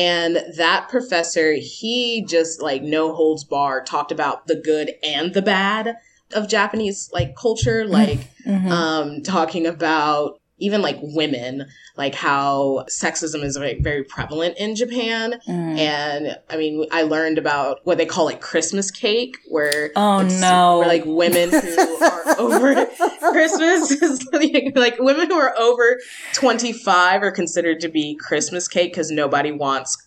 And that professor, he just like no holds bar talked about the good and the bad of Japanese like culture, like Mhm. um, talking about even like women, like how sexism is very, very prevalent in Japan. Mm. And I mean, I learned about what they call like Christmas cake, where Oh, no. where like women who are over Christmas is like, like women who are over 25 are considered to be Christmas cake because nobody wants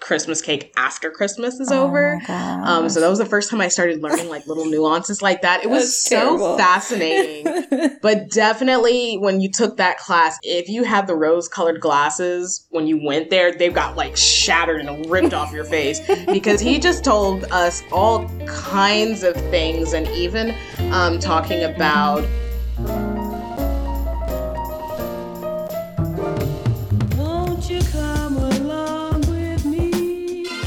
Christmas cake after Christmas is over. Oh, gosh. Um, so that was the first time I started learning like little nuances like that. It was That's so terrible. fascinating. But definitely when you took that class, if you had the rose colored glasses when you went there, they got like shattered and ripped off your face because he just told us all kinds of things and even um, talking about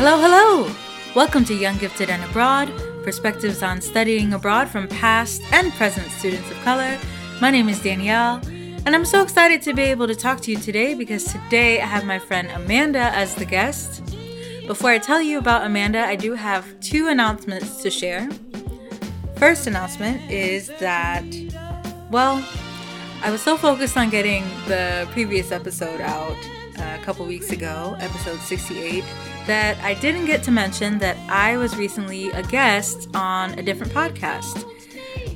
Hello, hello! Welcome to Young Gifted and Abroad, perspectives on studying abroad from past and present students of color. My name is Danielle, and I'm so excited to be able to talk to you today because today I have my friend Amanda as the guest. Before I tell you about Amanda, I do have two announcements to share. First announcement is that, well, I was so focused on getting the previous episode out Uh, a couple weeks ago, episode 68, that I didn't get to mention that I was recently a guest on a different podcast.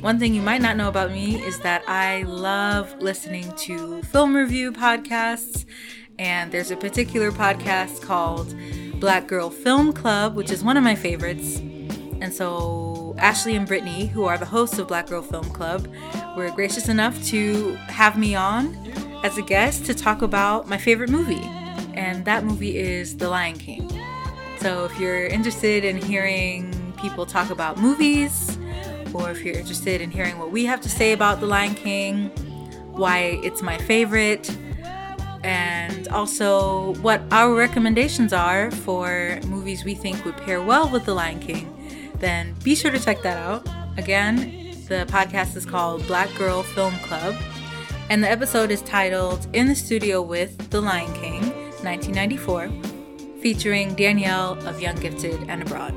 One thing you might not know about me is that I love listening to film review podcasts, and there's a particular podcast called Black Girl Film Club, which is one of my favorites. And so Ashley and Brittany, who are the hosts of Black Girl Film Club, were gracious enough to have me on as a guest to talk about my favorite movie. And that movie is The Lion King. So if you're interested in hearing people talk about movies, or if you're interested in hearing what we have to say about The Lion King, why it's my favorite, and also what our recommendations are for movies we think would pair well with The Lion King, then be sure to check that out. Again, the podcast is called Black Girl Film Club, and the episode is titled In the Studio with The Lion King, 1994, featuring Danielle of Young Gifted and Abroad.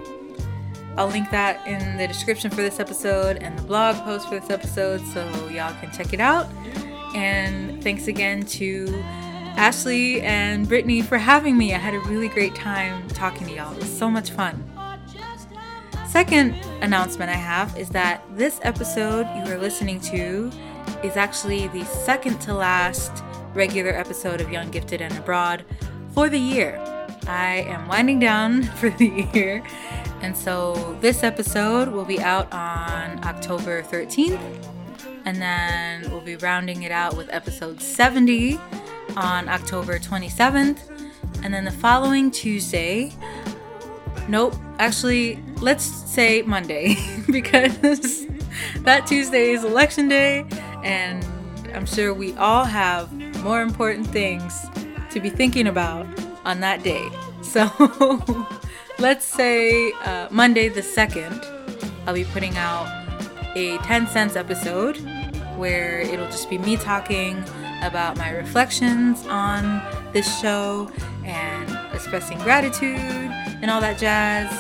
I'll link that in the description for this episode and the blog post for this episode so y'all can check it out. And thanks again to Ashley and Brittany for having me. I had a really great time talking to y'all. It was so much fun. Second announcement I have is that this episode you are listening to is actually the second to last regular episode of Young Gifted and Abroad for the year. I am winding down for the year, and so this episode will be out on October 13th, and then we'll be rounding it out with episode 70 on October 27th, and then the following Tuesday, Nope. Actually, let's say Monday because that Tuesday is election day and I'm sure we all have more important things to be thinking about on that day. So let's say uh, Monday the 2nd, I'll be putting out a 10 cents episode where it'll just be me talking about my reflections on this show and expressing gratitude and all that jazz.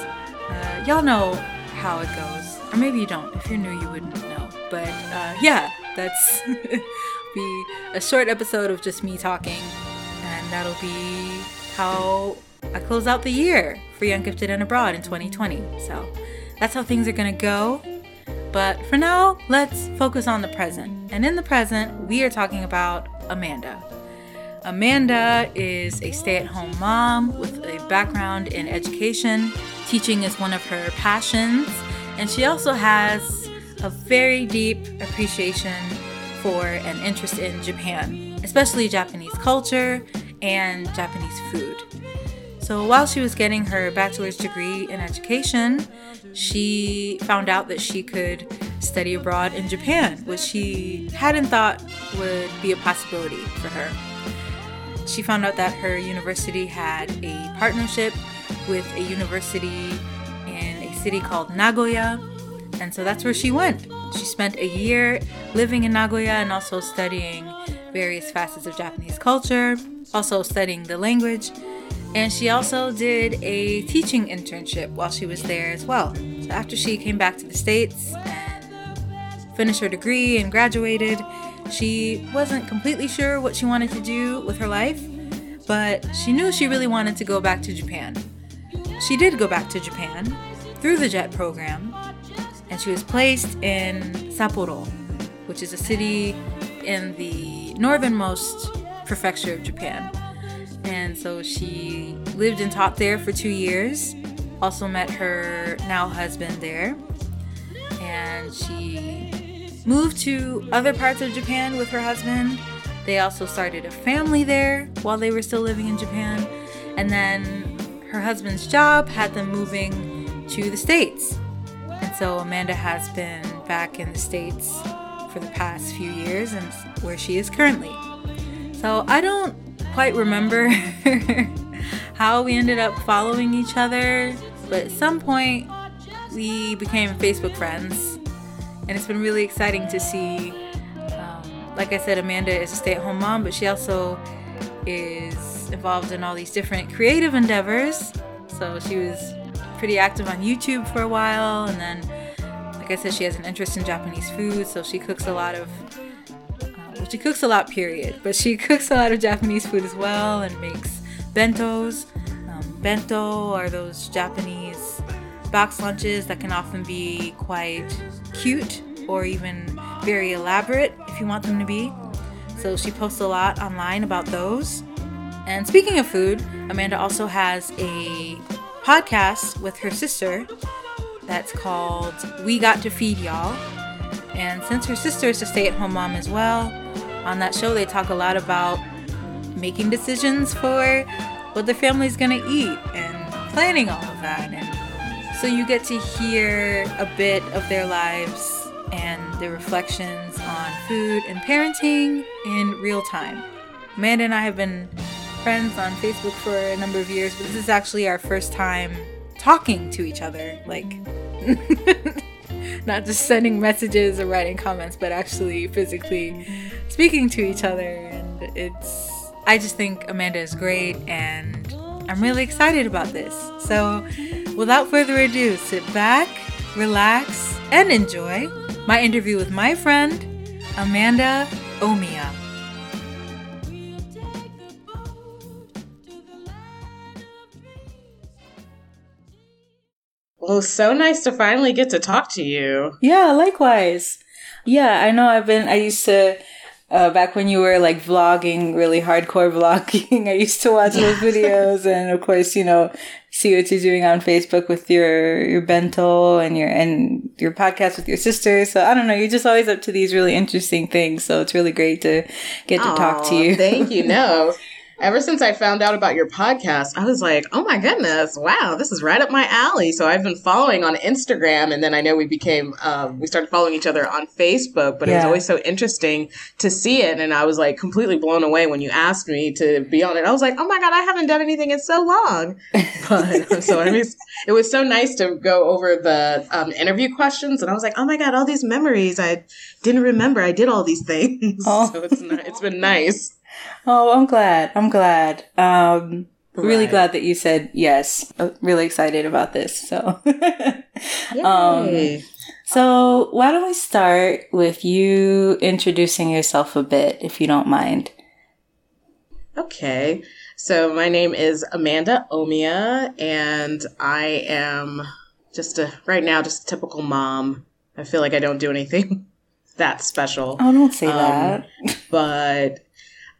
Uh, y'all know how it goes, or maybe you don't. If you're new, you wouldn't know. But uh, yeah, that's be a short episode of just me talking, and that'll be how I close out the year for Young Gifted and Abroad in 2020. So that's how things are gonna go. But for now, let's focus on the present. And in the present, we are talking about Amanda. Amanda is a stay at home mom with a background in education. Teaching is one of her passions, and she also has a very deep appreciation for and interest in Japan, especially Japanese culture and Japanese food. So while she was getting her bachelor's degree in education, she found out that she could study abroad in Japan, which she hadn't thought would be a possibility for her. She found out that her university had a partnership with a university in a city called Nagoya, and so that's where she went. She spent a year living in Nagoya and also studying various facets of Japanese culture, also studying the language. And she also did a teaching internship while she was there as well. So after she came back to the States and finished her degree and graduated, she wasn't completely sure what she wanted to do with her life, but she knew she really wanted to go back to Japan. She did go back to Japan through the JET program, and she was placed in Sapporo, which is a city in the northernmost prefecture of Japan. And so she lived and taught there for two years. Also met her now husband there. And she moved to other parts of Japan with her husband. They also started a family there while they were still living in Japan. And then her husband's job had them moving to the States. So Amanda has been back in the States for the past few years and where she is currently. So I don't quite remember how we ended up following each other, but at some point we became Facebook friends. And it's been really exciting to see. Um, like I said, Amanda is a stay at home mom, but she also is involved in all these different creative endeavors. So she was pretty active on YouTube for a while, and then, like I said, she has an interest in Japanese food, so she cooks a lot of. Uh, she cooks a lot, period, but she cooks a lot of Japanese food as well and makes bentos. Um, bento are those Japanese box lunches that can often be quite cute or even very elaborate if you want them to be. So she posts a lot online about those. And speaking of food, Amanda also has a podcast with her sister that's called We Got to Feed Y'all. And since her sister is a stay at home mom as well, on that show they talk a lot about making decisions for what the family's gonna eat and planning all of that. And so you get to hear a bit of their lives and their reflections on food and parenting in real time. Amanda and I have been friends on Facebook for a number of years, but this is actually our first time talking to each other. Like, not just sending messages or writing comments, but actually physically speaking to each other. And it's, I just think Amanda is great, and I'm really excited about this. So, without further ado, sit back, relax, and enjoy my interview with my friend, Amanda Omiya. Well, so nice to finally get to talk to you. Yeah, likewise. Yeah, I know I've been, I used to, uh, back when you were like vlogging, really hardcore vlogging, I used to watch those videos and of course, you know, see what you're doing on Facebook with your, your bento and your, and your podcast with your sister. So I don't know, you're just always up to these really interesting things. So it's really great to get to talk to you. Thank you. No. Ever since I found out about your podcast, I was like, oh my goodness, wow, this is right up my alley. So I've been following on Instagram, and then I know we became, um, we started following each other on Facebook, but it was always so interesting to see it. And I was like completely blown away when you asked me to be on it. I was like, oh my God, I haven't done anything in so long. But so I mean, it was so nice to go over the um, interview questions, and I was like, oh my God, all these memories. I didn't remember I did all these things. Oh. So it's, ni- it's been nice. Oh, I'm glad. I'm glad. Um, really glad that you said yes. Uh, Really excited about this. So, Um, so why don't we start with you introducing yourself a bit, if you don't mind? Okay. So my name is Amanda Omiya, and I am just a right now just a typical mom. I feel like I don't do anything that special, Oh, don't say Um, that. but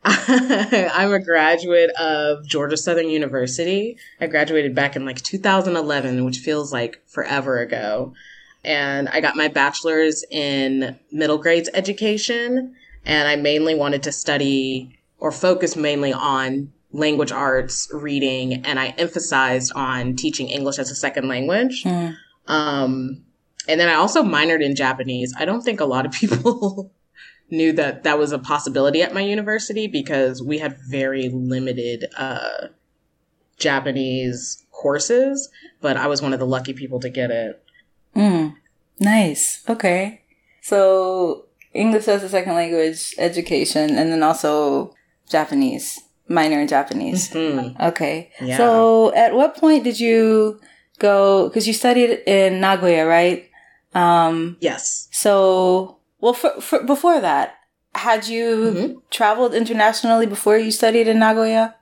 I'm a graduate of Georgia Southern University. I graduated back in like 2011, which feels like forever ago. And I got my bachelor's in middle grades education. And I mainly wanted to study or focus mainly on language arts, reading, and I emphasized on teaching English as a second language. Mm. Um, and then I also minored in Japanese. I don't think a lot of people knew that that was a possibility at my university because we had very limited uh, Japanese courses, but I was one of the lucky people to get it. Mm. Nice. Okay. So English as a second language education, and then also Japanese. minor in Japanese. Hmm. Okay. Yeah. So at what point did you go, because you studied in Nagoya, right? Um, Yes. so, well, for, for, before that, had you Mhm. traveled internationally before you studied in Nagoya?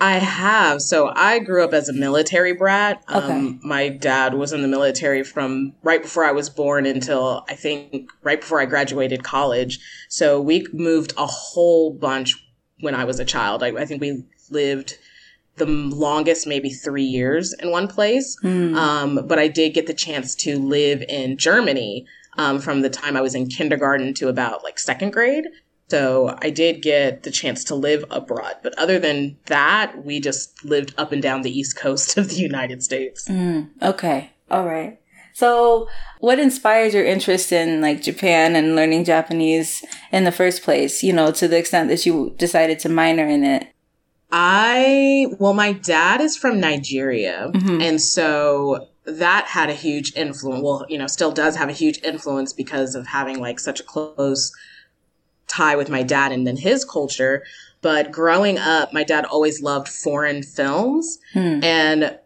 I have. So I grew up as a military brat. Um, Okay. My dad was in the military from right before I was born until I think right before I graduated college. So we moved a whole bunch when I was a child. I, I think we lived the longest, maybe three years in one place. Hmm. Um, but I did get the chance to live in Germany um, from the time I was in kindergarten to about like second grade. So I did get the chance to live abroad. But other than that, we just lived up and down the east coast of the United States. Mm, okay. All right. So, what inspired your interest in like Japan and learning Japanese in the first place? You know, to the extent that you decided to minor in it. I, well, my dad is from Nigeria. Mhm. And so that had a huge influence. Well, you know, still does have a huge influence because of having like such a close tie with my dad and then his culture. But growing up, my dad always loved foreign films. Hmm. And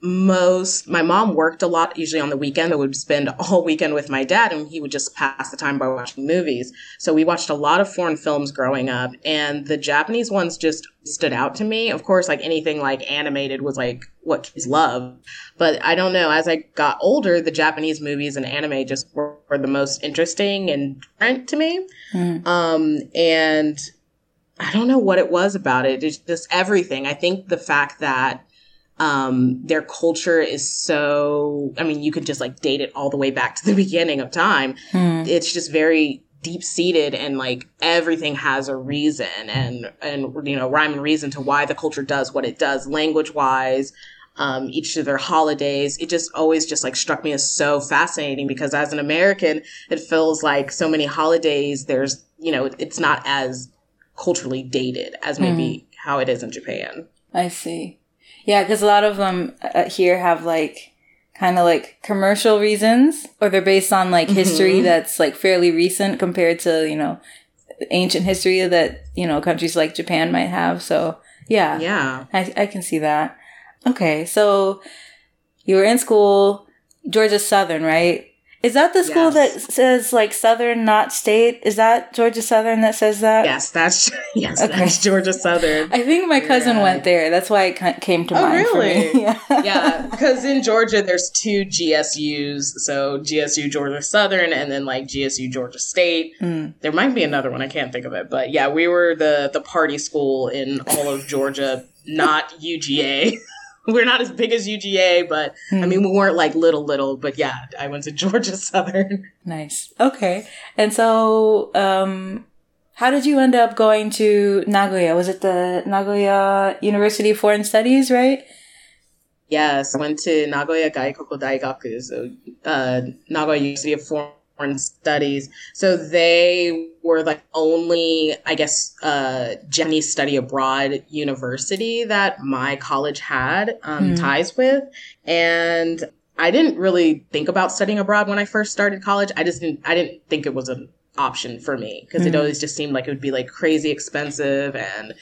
most, my mom worked a lot, usually on the weekend. I would spend all weekend with my dad and he would just pass the time by watching movies. So we watched a lot of foreign films growing up and the Japanese ones just stood out to me. Of course, like anything like animated was like what kids love. But I don't know, as I got older, the Japanese movies and anime just were, were the most interesting and different to me. Hmm. Um, and I don't know what it was about it. It's just everything. I think the fact that um, their culture is so, I mean, you could just like date it all the way back to the beginning of time. Hmm. It's just very deep seated and like everything has a reason and, and, you know, rhyme and reason to why the culture does what it does language wise. Um, each of their holidays, it just always just like struck me as so fascinating because as an American, it feels like so many holidays, there's, you know, it's not as culturally dated as maybe how it is in Japan. I see. Yeah, because a lot of them uh, here have like kind of like commercial reasons, or they're based on like history Mhm. that's like fairly recent compared to you know ancient history that you know countries like Japan might have. So yeah, Yeah. I I can see that. Okay, so you were in school, Georgia Southern, right? Is that the school Yes. that says like Southern, not state? Is that Georgia Southern that says that? Yes, that's yes, Okay. that's Georgia Southern. I think my cousin Yeah. went there. That's why it came to Oh, mind for really? me. yeah. yeah, because in Georgia there's two GSUs, so GSU Georgia Southern and then like GSU Georgia State. Mm. There might be another one, I can't think of it, but yeah, we were the the party school in all of Georgia, not UGA. We're not as big as UGA, but I Mm. mean we weren't like little little, but yeah, I went to Georgia Southern. Nice. Okay. And so, um, how did you end up going to Nagoya? Was it the Nagoya University of Foreign Studies, right? Yes, I went to Nagoya Gaikoku Daigaku, so uh, Nagoya University of Foreign Studies. So they were like only, I guess, uh, Japanese study abroad university that my college had um, Hmm. ties with, and I didn't really think about studying abroad when I first started college. I just didn't. I didn't think it was an option for me because it Mhm. always just seemed like it would be like crazy expensive and.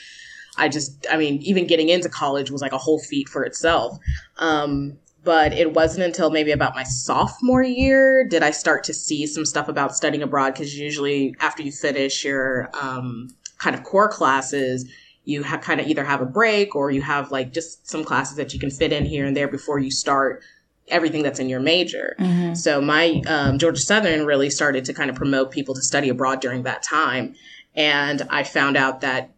I just, I mean, even getting into college was like a whole feat for itself. Um, but it wasn't until maybe about my sophomore year did I start to see some stuff about studying abroad because usually after you finish your um, kind of core classes, you have kind of either have a break or you have like just some classes that you can fit in here and there before you start everything that's in your major. Mm-hmm. So my um, Georgia Southern really started to kind of promote people to study abroad during that time, and I found out that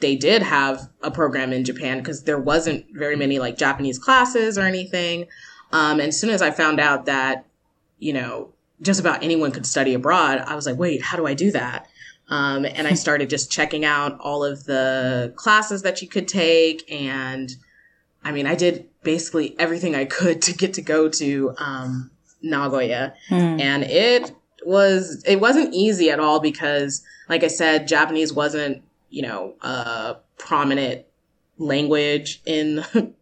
they did have a program in Japan because there wasn't very many like Japanese classes or anything. Um, and as soon as I found out that you know just about anyone could study abroad, I was like, wait, how do I do that? Um, and I started just checking out all of the classes that you could take, and I mean, I did basically everything I could to get to go to um, Nagoya Mm. and it was it wasn't easy at all because like i said japanese wasn't you know a prominent language in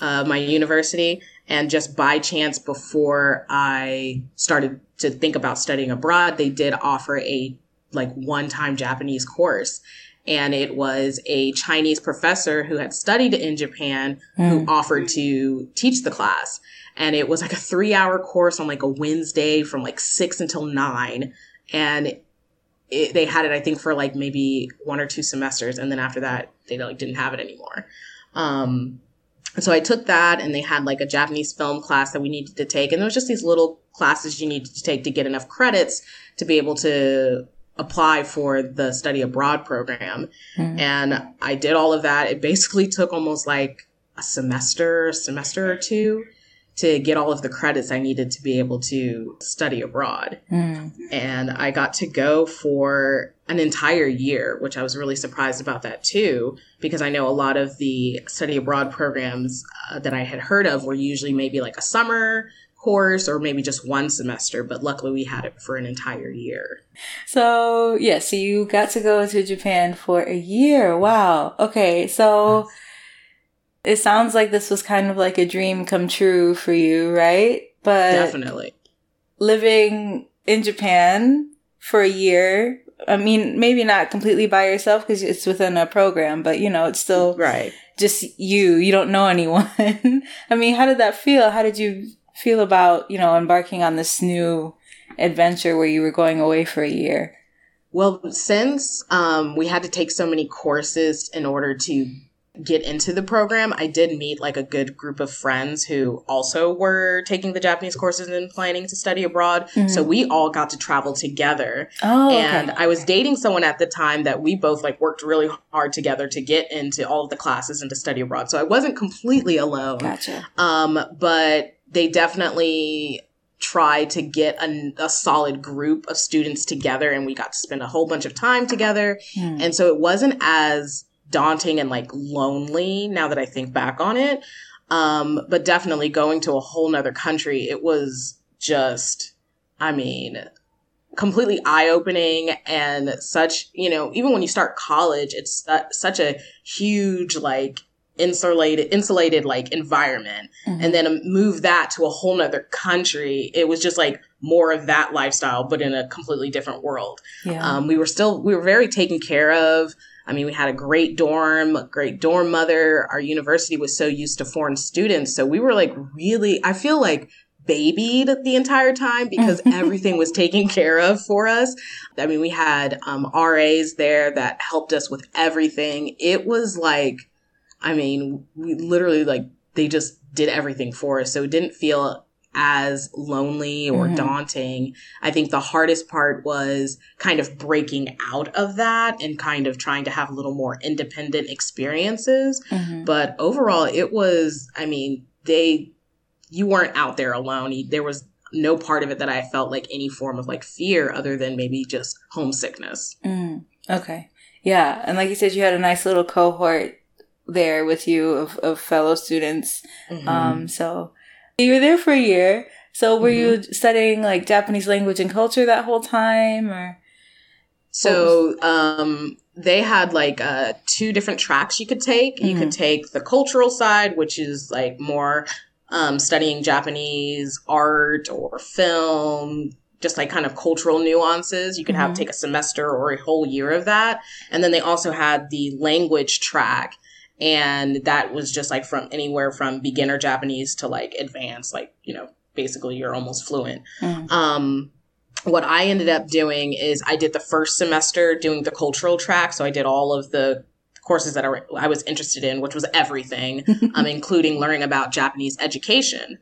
uh, my university and just by chance before i started to think about studying abroad they did offer a like one time japanese course and it was a Chinese professor who had studied in Japan who offered to teach the class. And it was like a three hour course on like a Wednesday from like six until nine. And it, they had it, I think, for like maybe one or two semesters. And then after that, they like didn't have it anymore. Um, and so I took that and they had like a Japanese film class that we needed to take. And there was just these little classes you needed to take to get enough credits to be able to apply for the study abroad program. And I did all of that. It basically took almost like a semester, semester or two to get all of the credits I needed to be able to study abroad. And I got to go for an entire year, which I was really surprised about that too, because I know a lot of the study abroad programs uh, that I had heard of were usually maybe like a summer course or maybe just one semester, but luckily we had it for an entire year. So, yeah, so you got to go to Japan for a year. Wow. Okay, so it sounds like this was kind of like a dream come true for you, right? But Definitely. living in Japan for a year, I mean, maybe not completely by yourself because it's within a program, but you know, it's still Right. just you. You don't know anyone. I mean, how did that feel? How did you feel about, you know, embarking on this new adventure where you were going away for a year? Well, since um, we had to take so many courses in order to get into the program, I did meet like a good group of friends who also were taking the Japanese courses and planning to study abroad. So we all got to travel together. Oh, and okay. I was dating someone at the time that we both like worked really hard together to get into all of the classes and to study abroad. So I wasn't completely alone. Gotcha. Um, but they definitely tried to get a, a solid group of students together and we got to spend a whole bunch of time together. Hmm. And so it wasn't as daunting and like lonely now that I think back on it. Um, but definitely going to a whole nother country, it was just, I mean, completely eye opening and such, you know, even when you start college, it's su- such a huge, like, insulated, insulated, like, environment. And then move that to a whole nother country. It was just like more of that lifestyle, but in a completely different world. Yeah. Um, we were still, we were very taken care of. I mean, we had a great dorm, a great dorm mother. Our university was so used to foreign students. So we were like really, I feel like babied the entire time because everything was taken care of for us. I mean, we had um, RAs there that helped us with everything. It was like, I mean, we literally like, they just did everything for us. So it didn't feel as lonely or Mhm. daunting. I think the hardest part was kind of breaking out of that and kind of trying to have a little more independent experiences. Mhm. But overall, it was, I mean, they, you weren't out there alone. There was no part of it that I felt like any form of like fear other than maybe just homesickness. Mm, okay. Yeah. And like you said, you had a nice little cohort there with you of, of fellow students. Mm-hmm. Um, so you were there for a year. So were you studying like Japanese language and culture that whole time or? So um, they had like uh, two different tracks you could take. You could take the cultural side, which is like more um, studying Japanese art or film, just like kind of cultural nuances. You could have Mhm. take a semester or a whole year of that. And then they also had the language track. And that was just like from anywhere from beginner Japanese to like advanced, like, you know, basically you're almost fluent. Mm. Um, what I ended up doing is I did the first semester doing the cultural track. So I did all of the courses that I, I was interested in, which was everything, um, including learning about Japanese education.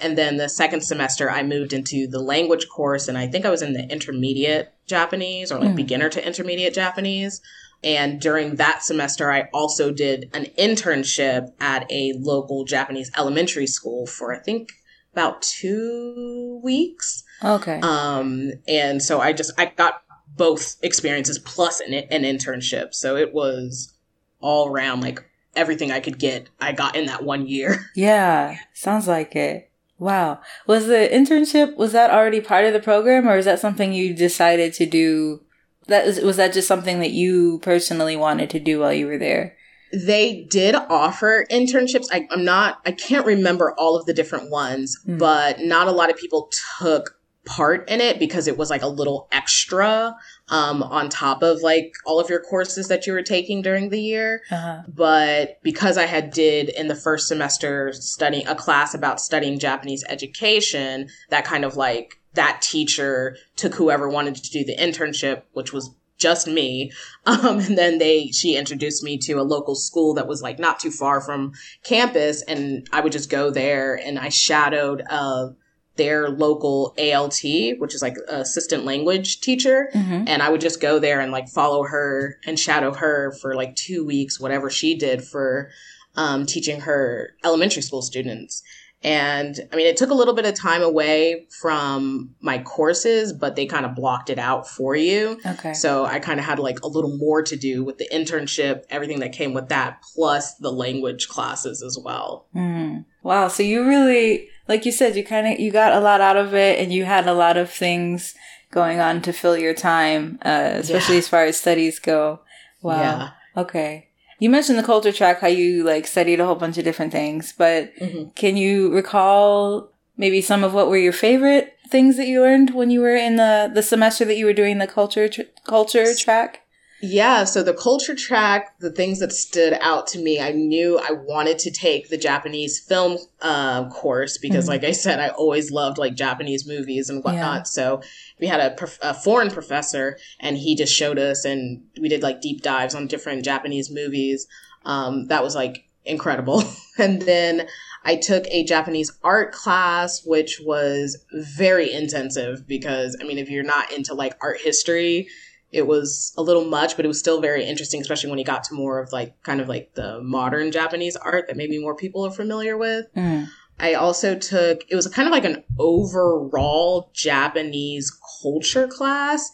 And then the second semester, I moved into the language course, and I think I was in the intermediate Japanese or like Mm. beginner to intermediate Japanese. And during that semester, I also did an internship at a local Japanese elementary school for I think about two weeks. Okay. Um, and so I just I got both experiences plus an, an internship. So it was all around like everything I could get. I got in that one year. yeah. Sounds like it. Wow. Was the internship, was that already part of the program or is that something you decided to do? That is, was that just something that you personally wanted to do while you were there? They did offer internships. I, I'm not. I can't remember all of the different ones, Hmm. but not a lot of people took part in it because it was like a little extra um, on top of like all of your courses that you were taking during the year Uh-huh. but because I had did in the first semester studying a class about studying Japanese education, that kind of like that teacher took whoever wanted to do the internship, which was just me. Um, and then they, she introduced me to a local school that was like not too far from campus. And I would just go there and I shadowed, uh, their local ALT, which is like assistant language teacher Mhm. and I would just go there and like follow her and shadow her for like two weeks, whatever she did for um, teaching her elementary school students. And I mean, it took a little bit of time away from my courses, but they kind of blocked it out for you. Okay. So I kind of had like a little more to do with the internship, everything that came with that, plus the language classes as well. Mm. Wow. So you really, like you said, you kind of you got a lot out of it, and you had a lot of things going on to fill your time, uh, especially Yeah. as far as studies go. Wow. Yeah. Okay. You mentioned the culture track, how you like studied a whole bunch of different things, but Mhm. can you recall maybe some of what were your favorite things that you learned when you were in the the semester that you were doing the culture tr- culture track? Yeah, so the culture track, the things that stood out to me, I knew I wanted to take the Japanese film uh, course because, Mhm. like I said, I always loved like Japanese movies and whatnot. So we had a, prof- a foreign professor, and he just showed us, and we did like deep dives on different Japanese movies. Um, that was like incredible. and then I took a Japanese art class, which was very intensive because, I mean, if you're not into like art history, it was a little much, but it was still very interesting, especially when he got to more of like kind of like the modern Japanese art that maybe more people are familiar with. Mm. I also took it was kind of like an overall Japanese culture class.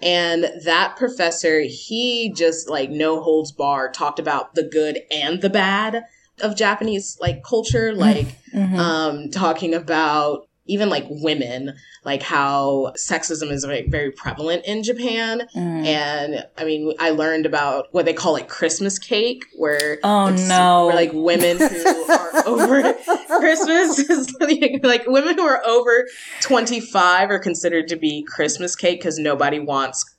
And that professor, he just like no holds bar talked about the good and the bad of Japanese like culture, like Mhm. um, talking about even like women, like how sexism is very, very prevalent in Japan. Mm. And I mean, I learned about what they call like Christmas cake, where Oh, no. where like women who are over Christmas is like, like women who are over 25 are considered to be Christmas cake because nobody wants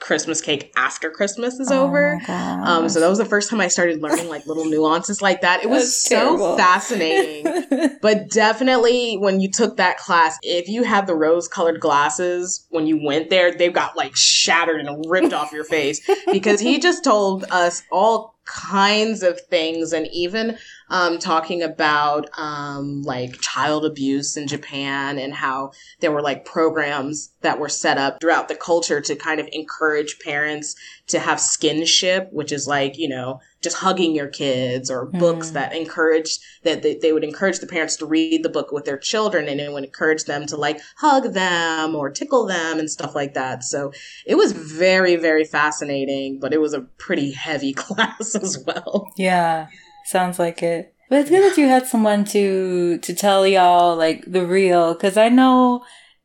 Christmas cake after Christmas is over. Oh, gosh. Um, so that was the first time I started learning like little nuances like that. It was That's so terrible. fascinating. But definitely when you took that class, if you had the rose colored glasses when you went there, they got like shattered and ripped off your face because he just told us all kinds of things and even um, talking about um, like child abuse in Japan and how there were like programs that were set up throughout the culture to kind of encourage parents to have skinship, which is like, you know, just hugging your kids or books Mm. that encourage that they, they would encourage the parents to read the book with their children and it would encourage them to like hug them or tickle them and stuff like that. So it was very, very fascinating, but it was a pretty heavy class as well. Yeah, sounds like it. But it's good that you had someone to to tell y'all like the real, because I know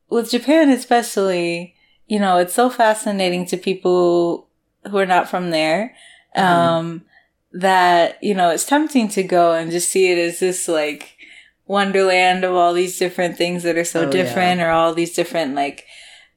with Japan especially, you know, it's so fascinating to people who are not from there. Um, that you know, it's tempting to go and just see it as this like wonderland of all these different things that are so Oh, yeah. different, or all these different like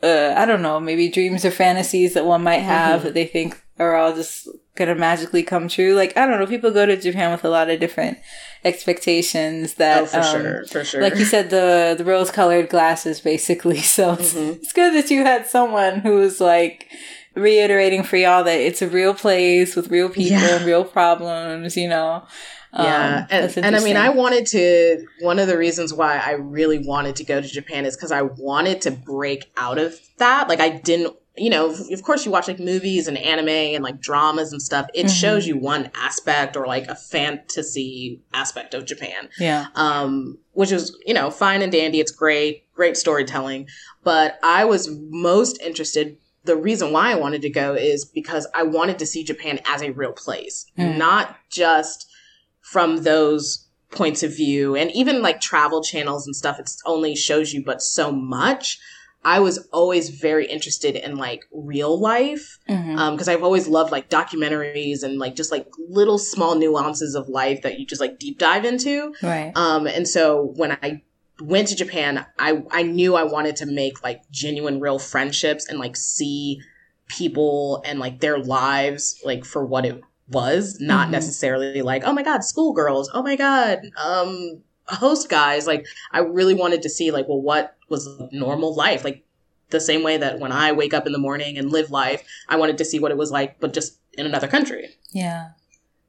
uh, I don't know, maybe dreams or fantasies that one might have Mhm. that they think are all just gonna magically come true. Like I don't know, people go to Japan with a lot of different expectations that oh, for um, sure. For sure. like you said, the the rose colored glasses, basically. So it's, Mhm. it's good that you had someone who was like reiterating for y'all that it's a real place with real people Yeah. and real problems. You know. Um, yeah, and, and I mean, I wanted to. One of the reasons why I really wanted to go to Japan is because I wanted to break out of that. Like, I didn't, you know, of course, you watch like movies and anime and like dramas and stuff. It Mhm. shows you one aspect or like a fantasy aspect of Japan, yeah. um, which is, you know, fine and dandy. It's great, great storytelling. But I was most interested. The reason why I wanted to go is because I wanted to see Japan as a real place, Mm. not just from those points of view and even like travel channels and stuff it only shows you but so much i was always very interested in like real life because i've always loved like documentaries and like just like little small nuances of life that you just like deep dive into right. um, and so when I went to Japan, I I knew I wanted to make like genuine real friendships and like see people and like their lives like for what it was, not Mhm. necessarily like, oh my god, schoolgirls, oh my god, um host guys. Like I really wanted to see like, well, what was normal life? Like the same way that when I wake up in the morning and live life, I wanted to see what it was like, but just in another country. Yeah.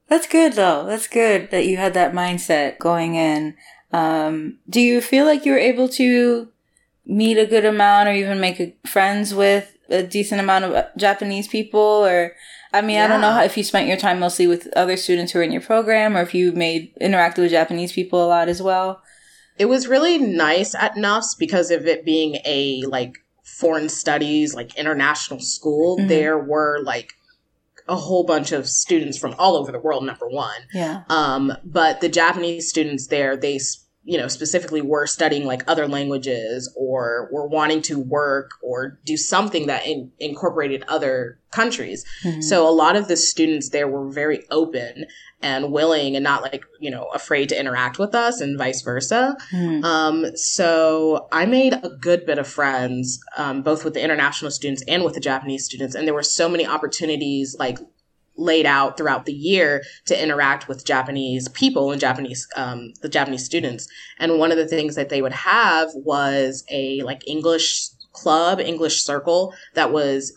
That's good though. That's good that you had that mindset going in. Um, do you feel like you were able to meet a good amount or even make a, friends with a decent amount of uh, Japanese people? Or, I mean, I don't know how, if you spent your time mostly with other students who are in your program or if you made interacted with Japanese people a lot as well. It was really nice at NUFS because of it being a like foreign studies, like international school. Mhm. There were like a whole bunch of students from all over the world, number one. Yeah. Um, but the Japanese students there, they, you know, specifically were studying like other languages or were wanting to work or do something that in- incorporated other countries. Mhm. So a lot of the students there were very open and willing and not like, you know, afraid to interact with us and vice versa. Mhm. Um, so I made a good bit of friends, um, both with the international students and with the Japanese students. And there were so many opportunities like laid out throughout the year to interact with Japanese people and Japanese, um, the Japanese students. And one of the things that they would have was a like English club, English circle that was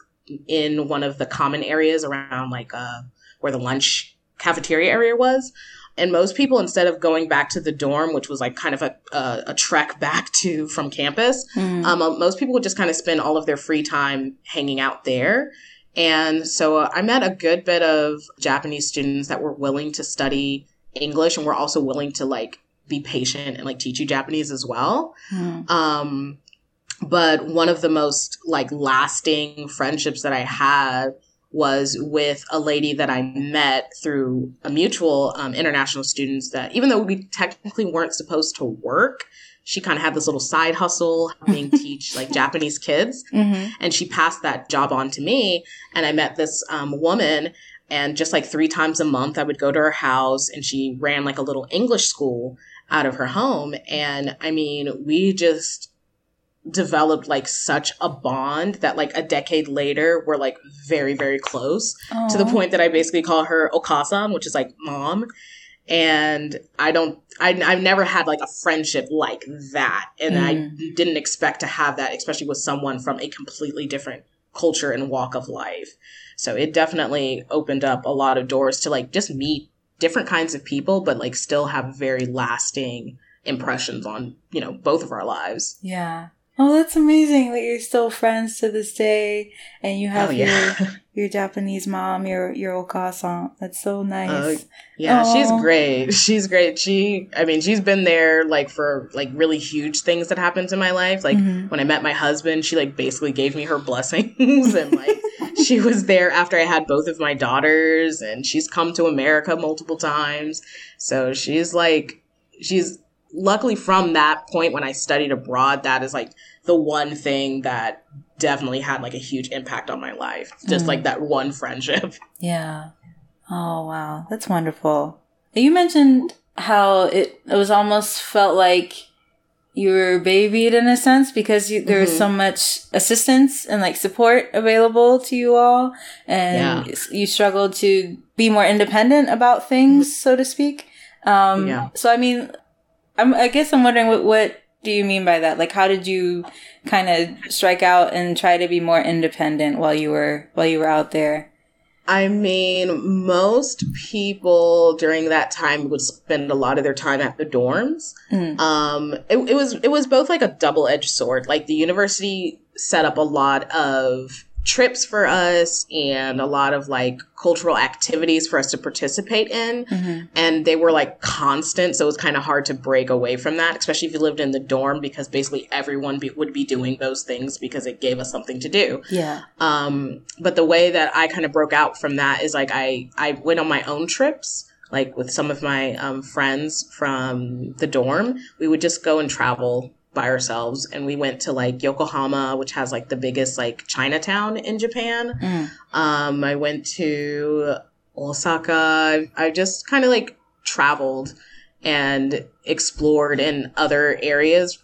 in one of the common areas around like, uh, where the lunch cafeteria area was. And most people, instead of going back to the dorm, which was like kind of a, a, a trek back to from campus, Mhm. um, most people would just kind of spend all of their free time hanging out there. And so uh, I met a good bit of Japanese students that were willing to study English and were also willing to like be patient and like teach you Japanese as well. Mhm. Um, but one of the most like lasting friendships that I had was with a lady that I met through a mutual um, international students that even though we technically weren't supposed to work, she kind of had this little side hustle helping teach like Japanese kids Mhm. and she passed that job on to me and i met this um, woman and just like three times a month i would go to her house and she ran like a little english school out of her home and i mean we just developed like such a bond that like a decade later we're like very very close to the point that i basically call her okasan which is like mom. And i don't I, i've never had like a friendship like that. And i mm. didn't expect to have that especially with someone from a completely different culture and walk of life. So it definitely opened up a lot of doors to like just meet different kinds of people but like still have very lasting impressions on you know both of our lives. Yeah. Oh, that's amazing that you're still friends to this day, and you have Oh, yeah. your your Japanese mom, your your okasan. That's so nice. Oh, Yeah, she's great. She's great. She, I mean, she's been there like for like really huge things that happened in my life. Like Mhm. when I met my husband, she like basically gave me her blessings and like she was there after I had both of my daughters and she's come to America multiple times. So she's like, she's luckily from that point when I studied abroad, that is like the one thing that definitely had like a huge impact on my life. Just Mhm. like that one friendship. Yeah. Oh wow, that's wonderful. You mentioned how it it was almost felt like you were babied in a sense because you, there was Mhm. so much assistance and like support available to you all, and you struggled to be more independent about things, so to speak. Um, Yeah. So I mean, I'm, I guess I'm wondering what what do you mean by that? Like, how did you kind of strike out and try to be more independent while you were while you were out there? I mean, most people during that time would spend a lot of their time at the dorms. Mm. Um, it, it was it was both like a double edged sword. Like the university set up a lot of trips for us and a lot of like cultural activities for us to participate in Mhm. and they were like constant so it was kind of hard to break away from that especially if you lived in the dorm because basically everyone be, would be doing those things because it gave us something to do Yeah. um, but the way that I kind of broke out from that is like I I went on my own trips, like with some of my um, friends from the dorm. We would just go and travel by ourselves, and we went to like Yokohama, which has like the biggest like Chinatown in Japan. Mm. Um, I went to Osaka. I, I just kind of like traveled. and explored in other areas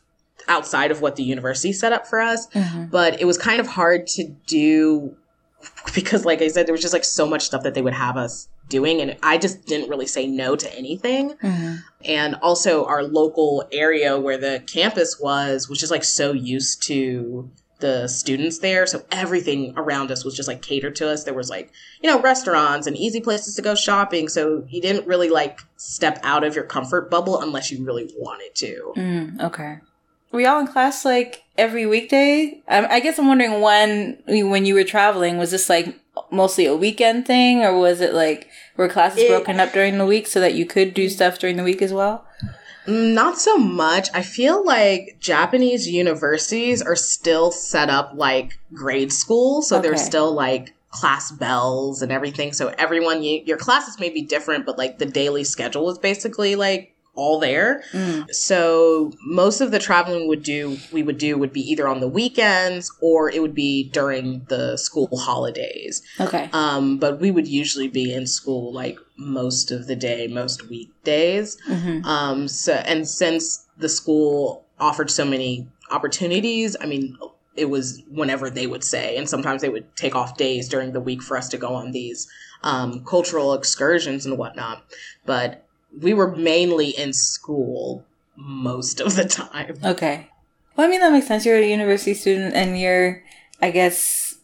outside of what the university set up for us. But it was kind of hard to do because, like I said, there was just like so much stuff that they would have us doing. And I just didn't really say no to anything. And also, our local area where the campus was was just like so used to the students there. So everything around us was just like catered to us. There was like, you know, restaurants and easy places to go shopping. So you didn't really like step out of your comfort bubble unless you really wanted to. Mm, okay. Were y'all in class like every weekday? Um, I guess I'm wondering when when you were traveling, was this like mostly a weekend thing, or was it like were classes It- broken up during the week so that you could do stuff during the week as well? Mm, not so much. I feel like Japanese universities are still set up like grade school. So there's Okay. still like class bells and everything. So everyone, you, your classes may be different, but like the daily schedule is basically like all there. Mm. So most of the traveling would do we would do would be either on the weekends or it would be during the school holidays. Okay. Um, but we would usually be in school like most of the day, most weekdays. hmm Um, so and since the school offered so many opportunities, I mean, it was whenever they would say, and sometimes they would take off days during the week for us to go on these um, cultural excursions and whatnot. But we were mainly in school most of the time. Okay. Well, I mean that makes sense. You're a university student, and you're, I guess,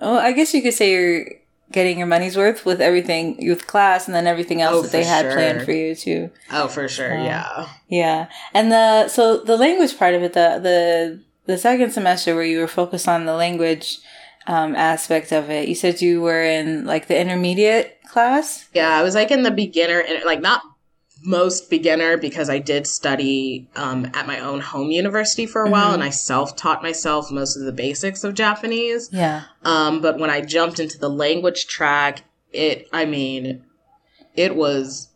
oh, I guess you could say you're getting your money's worth with everything with class, and then everything else Oh, that they had sure. planned for you too. Oh, for sure, Yeah. yeah. Yeah, and the so the language part of it, the the the second semester where you were focused on the language um, aspect of it, you said you were in like the intermediate class. Yeah, I was like in the beginner and like not most beginner because I did study um, at my own home university for a while Mhm. and I self taught myself most of the basics of Japanese. Yeah. Um, but when I jumped into the language track, it, I mean, it was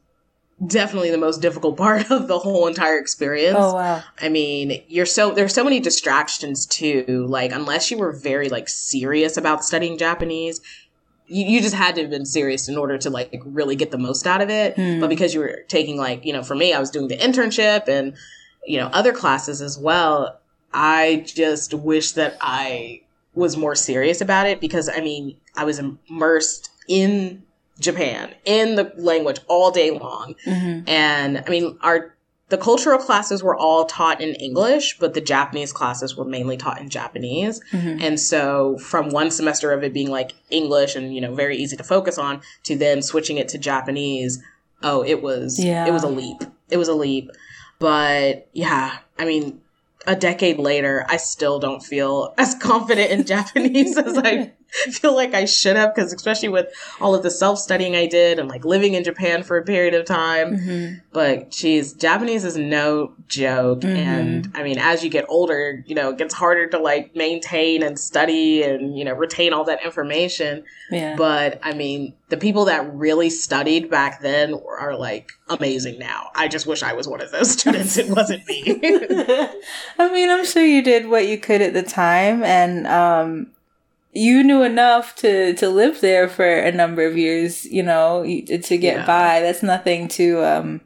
definitely the most difficult part of the whole entire experience. Oh wow. I mean, you're so there's so many distractions too. Like unless you were very like serious about studying Japanese, you, you just had to have been serious in order to like really get the most out of it. Hmm. But because you were taking like, you know, for me, I was doing the internship and, you know, other classes as well. I just wish that I was more serious about it because I mean, I was immersed in Japan, in the language all day long. hmm And I mean, our the cultural classes were all taught in English, but the Japanese classes were mainly taught in Japanese. hmm And so from one semester of it being like English and, you know, very easy to focus on to then switching it to Japanese, oh, it was Yeah. it was a leap. It was a leap. But yeah, I mean, a decade later, I still don't feel as confident in Japanese as I feel like I should have because especially with all of the self-studying I did and like living in Japan for a period of time. hmm But geez, Japanese is no joke. Mhm. And I mean, as you get older, you know, it gets harder to like maintain and study and, you know, retain all that information. Yeah. But I mean, the people that really studied back then are like amazing now. I just wish I was one of those students. It wasn't me. I mean, I'm sure you did what you could at the time, and um, you knew enough to to live there for a number of years. You know, to get Yeah. by. That's nothing to um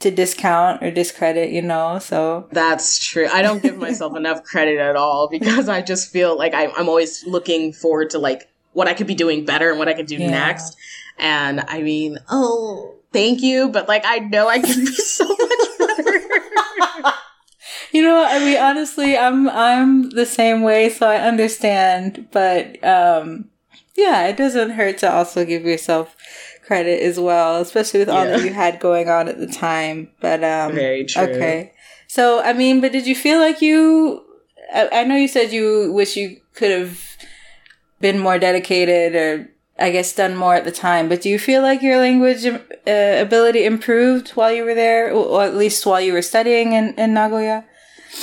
to discount or discredit. You know, so That's true. I don't give myself enough credit at all because I just feel like I, I'm always looking forward to like what I could be doing better and what I could do Yeah. next. And I mean, oh, thank you, but like I know I can be so much. You know. I mean, honestly, I'm I'm the same way, so I understand. But um, yeah, it doesn't hurt to also give yourself credit as well, especially with all that you had going on at the time. But um, Very true. Okay. So, I mean, but did you feel like you? I, I know you said you wish you could have been more dedicated, or I guess done more at the time. But do you feel like your language uh, ability improved while you were there, or or at least while you were studying in, in Nagoya?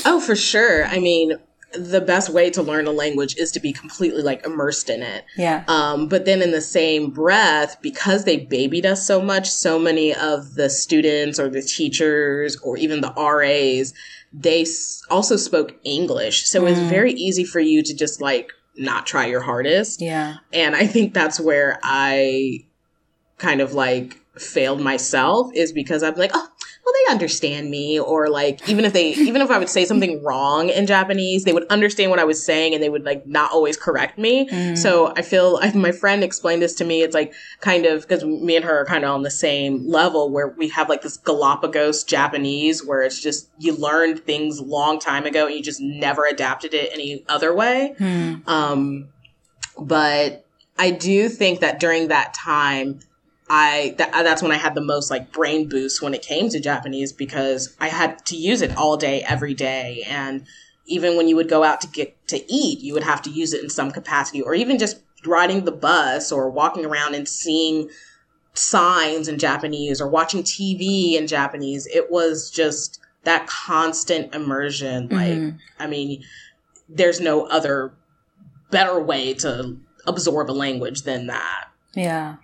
Oh, for sure. I mean, the best way to learn a language is to be completely like immersed in it. Yeah. Um, but then in the same breath, because they babied us so much, so many of the students or the teachers or even the RAs, they s- also spoke English. So it was Mm. very easy for you to just like not try your hardest. Yeah. And I think that's where I kind of like failed myself is because I'm like, oh, well, they understand me or like even if they even if I would say something wrong in Japanese, they would understand what I was saying and they would like not always correct me. Mm. So I feel I, my friend explained this to me. It's like kind of because me and her are kind of on the same level where we have like this Galapagos Japanese where it's just you learned things long time ago and you just never adapted it any other way. Hmm. Um, but I do think that during that time, I that, that's when I had the most like brain boost when it came to Japanese because I had to use it all day, every day, and even when you would go out to get to eat, you would have to use it in some capacity, or even just riding the bus or walking around and seeing signs in Japanese or watching TV in Japanese. It was just that constant immersion. Like, Mhm. I mean, there's no other better way to absorb a language than that. Yeah.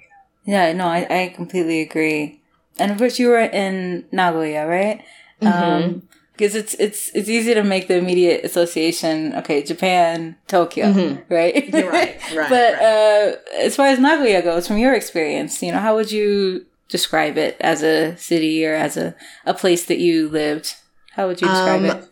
Yeah, no, I, I completely agree. And of course you were in Nagoya, right? Um because it's it's it's easy to make the immediate association, okay, Japan, Tokyo, Mhm. right? You're right, right, but right. uh as far as Nagoya goes, from your experience, you know, how would you describe it as a city or as a, a place that you lived? How would you describe Um, it?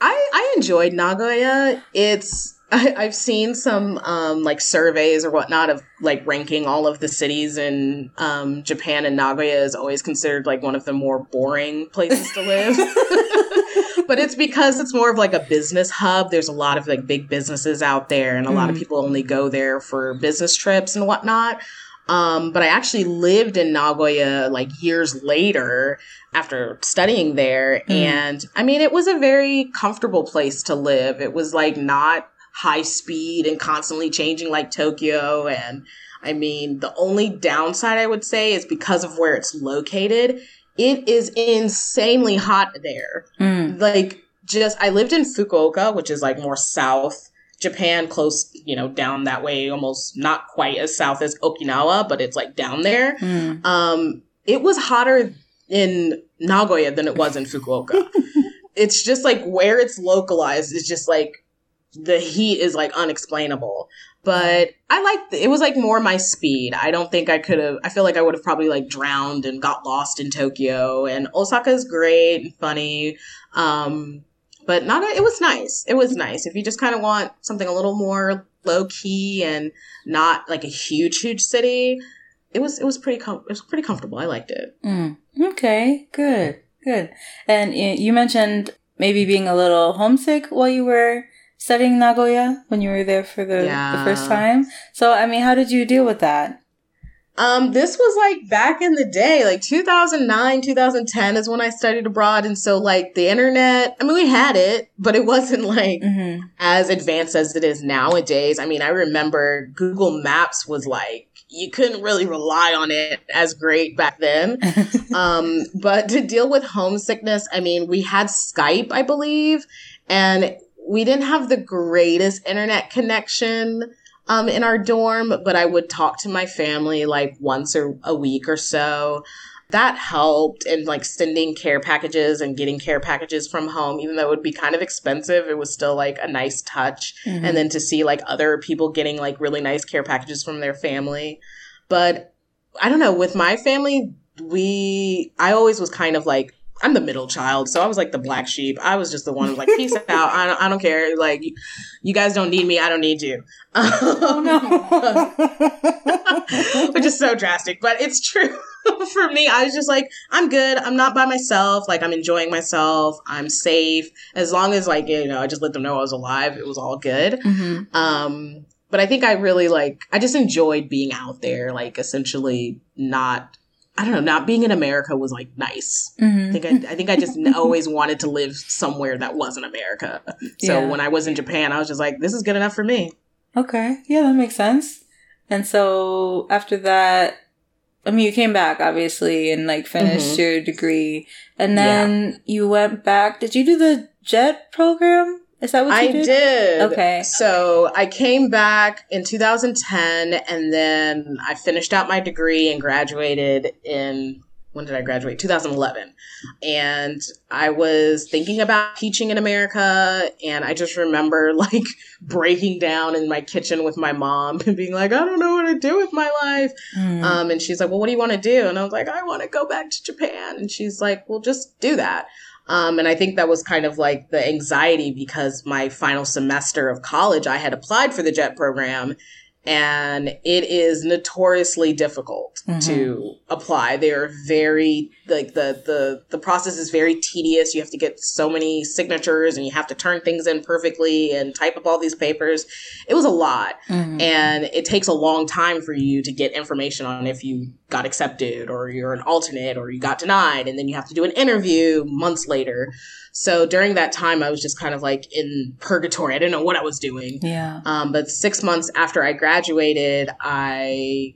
I, I enjoyed Nagoya. It's I, I've seen some um, like surveys or whatnot of like ranking all of the cities in um, Japan, and Nagoya is always considered like one of the more boring places to live. but it's because it's more of like a business hub. There's a lot of like big businesses out there, and a lot of Mm. people only go there for business trips and whatnot. Um, but I actually lived in Nagoya like years later after studying there. Mm. And I mean, it was a very comfortable place to live. It was like not high speed and constantly changing like Tokyo. And I mean, the only downside I would say is because of where it's located, it is insanely hot there Mm. like just I lived in Fukuoka, which is like more south Japan, close, you know, down that way, almost not quite as south as Okinawa, but it's like down there. Mm. Um, it was hotter in Nagoya than it was in Fukuoka. it's just like where it's localized is just like the heat is like unexplainable. But I liked it was like more my speed. I don't think I could have I feel like I would have probably like drowned and got lost in Tokyo and Osaka is great and funny. Um but not a, it was nice. It was nice. If you just kind of want something a little more low key and not like a huge huge city, it was it was pretty com- it was pretty comfortable. I liked it. Mm. Okay, good, good. And you mentioned maybe being a little homesick while you were studying Nagoya when you were there for the, the first time. So, I mean, how did you deal with that? Um, this was like back in the day, like 2009, 2010 is when I studied abroad. And so, like, the internet, I mean, we had it, but it wasn't like Mm-hmm. as advanced as it is nowadays. I mean, I remember Google Maps was like, you couldn't really rely on it as great back then. um, but to deal with homesickness, I mean, we had Skype, I believe, and we didn't have the greatest internet connection um, in our dorm, but I would talk to my family like once or a week or so. That helped and like sending care packages and getting care packages from home, even though it would be kind of expensive, it was still like a nice touch Mm-hmm. and then to see like other people getting like really nice care packages from their family. But I don't know, with my family, we I always was kind of like I'm the middle child, so I was like the black sheep. I was just the one who was like, peace out. I don't, I don't care. Like, you, guys don't need me. I don't need you. oh, no, Which is so drastic, but it's true. For me, I was just like, I'm good. I'm not by myself. Like, I'm enjoying myself. I'm safe. As long as, like, you know, I just let them know I was alive, it was all good. hmm Um, but I think I really like, I just enjoyed being out there, like essentially not, I don't know, not being in America was like nice. I hmm think I, I think I just always wanted to live somewhere that wasn't America. So Yeah. when I was in Japan, I was just like, this is good enough for me. Okay, yeah, that makes sense. And so after that, I mean, you came back obviously and like finished Mhm. your degree, and then you went back. Did you do the JET program? Is that what I you did? did. Okay. So I came back in 2010 and then I finished out my degree and graduated in when did I graduate? 2011. And I was thinking about teaching in America. And I just remember like breaking down in my kitchen with my mom and being like, I don't know what to do with my life. Mm. Um, and she's like, Well, what do you want to do? And I was like, I want to go back to Japan. And she's like, Well, just do that. Um, and I think that was kind of like the anxiety because my final semester of college, I had applied for the JET program and it is notoriously difficult Mhm. to apply. They're very like the the the process is very tedious. You have to get so many signatures and you have to turn things in perfectly and type up all these papers. It was a lot Mhm. and it takes a long time for you to get information on if you got accepted or you're an alternate or you got denied and then you have to do an interview months later so during that time i was just kind of like in purgatory i didn't know what i was doing yeah. um, but six months after i graduated i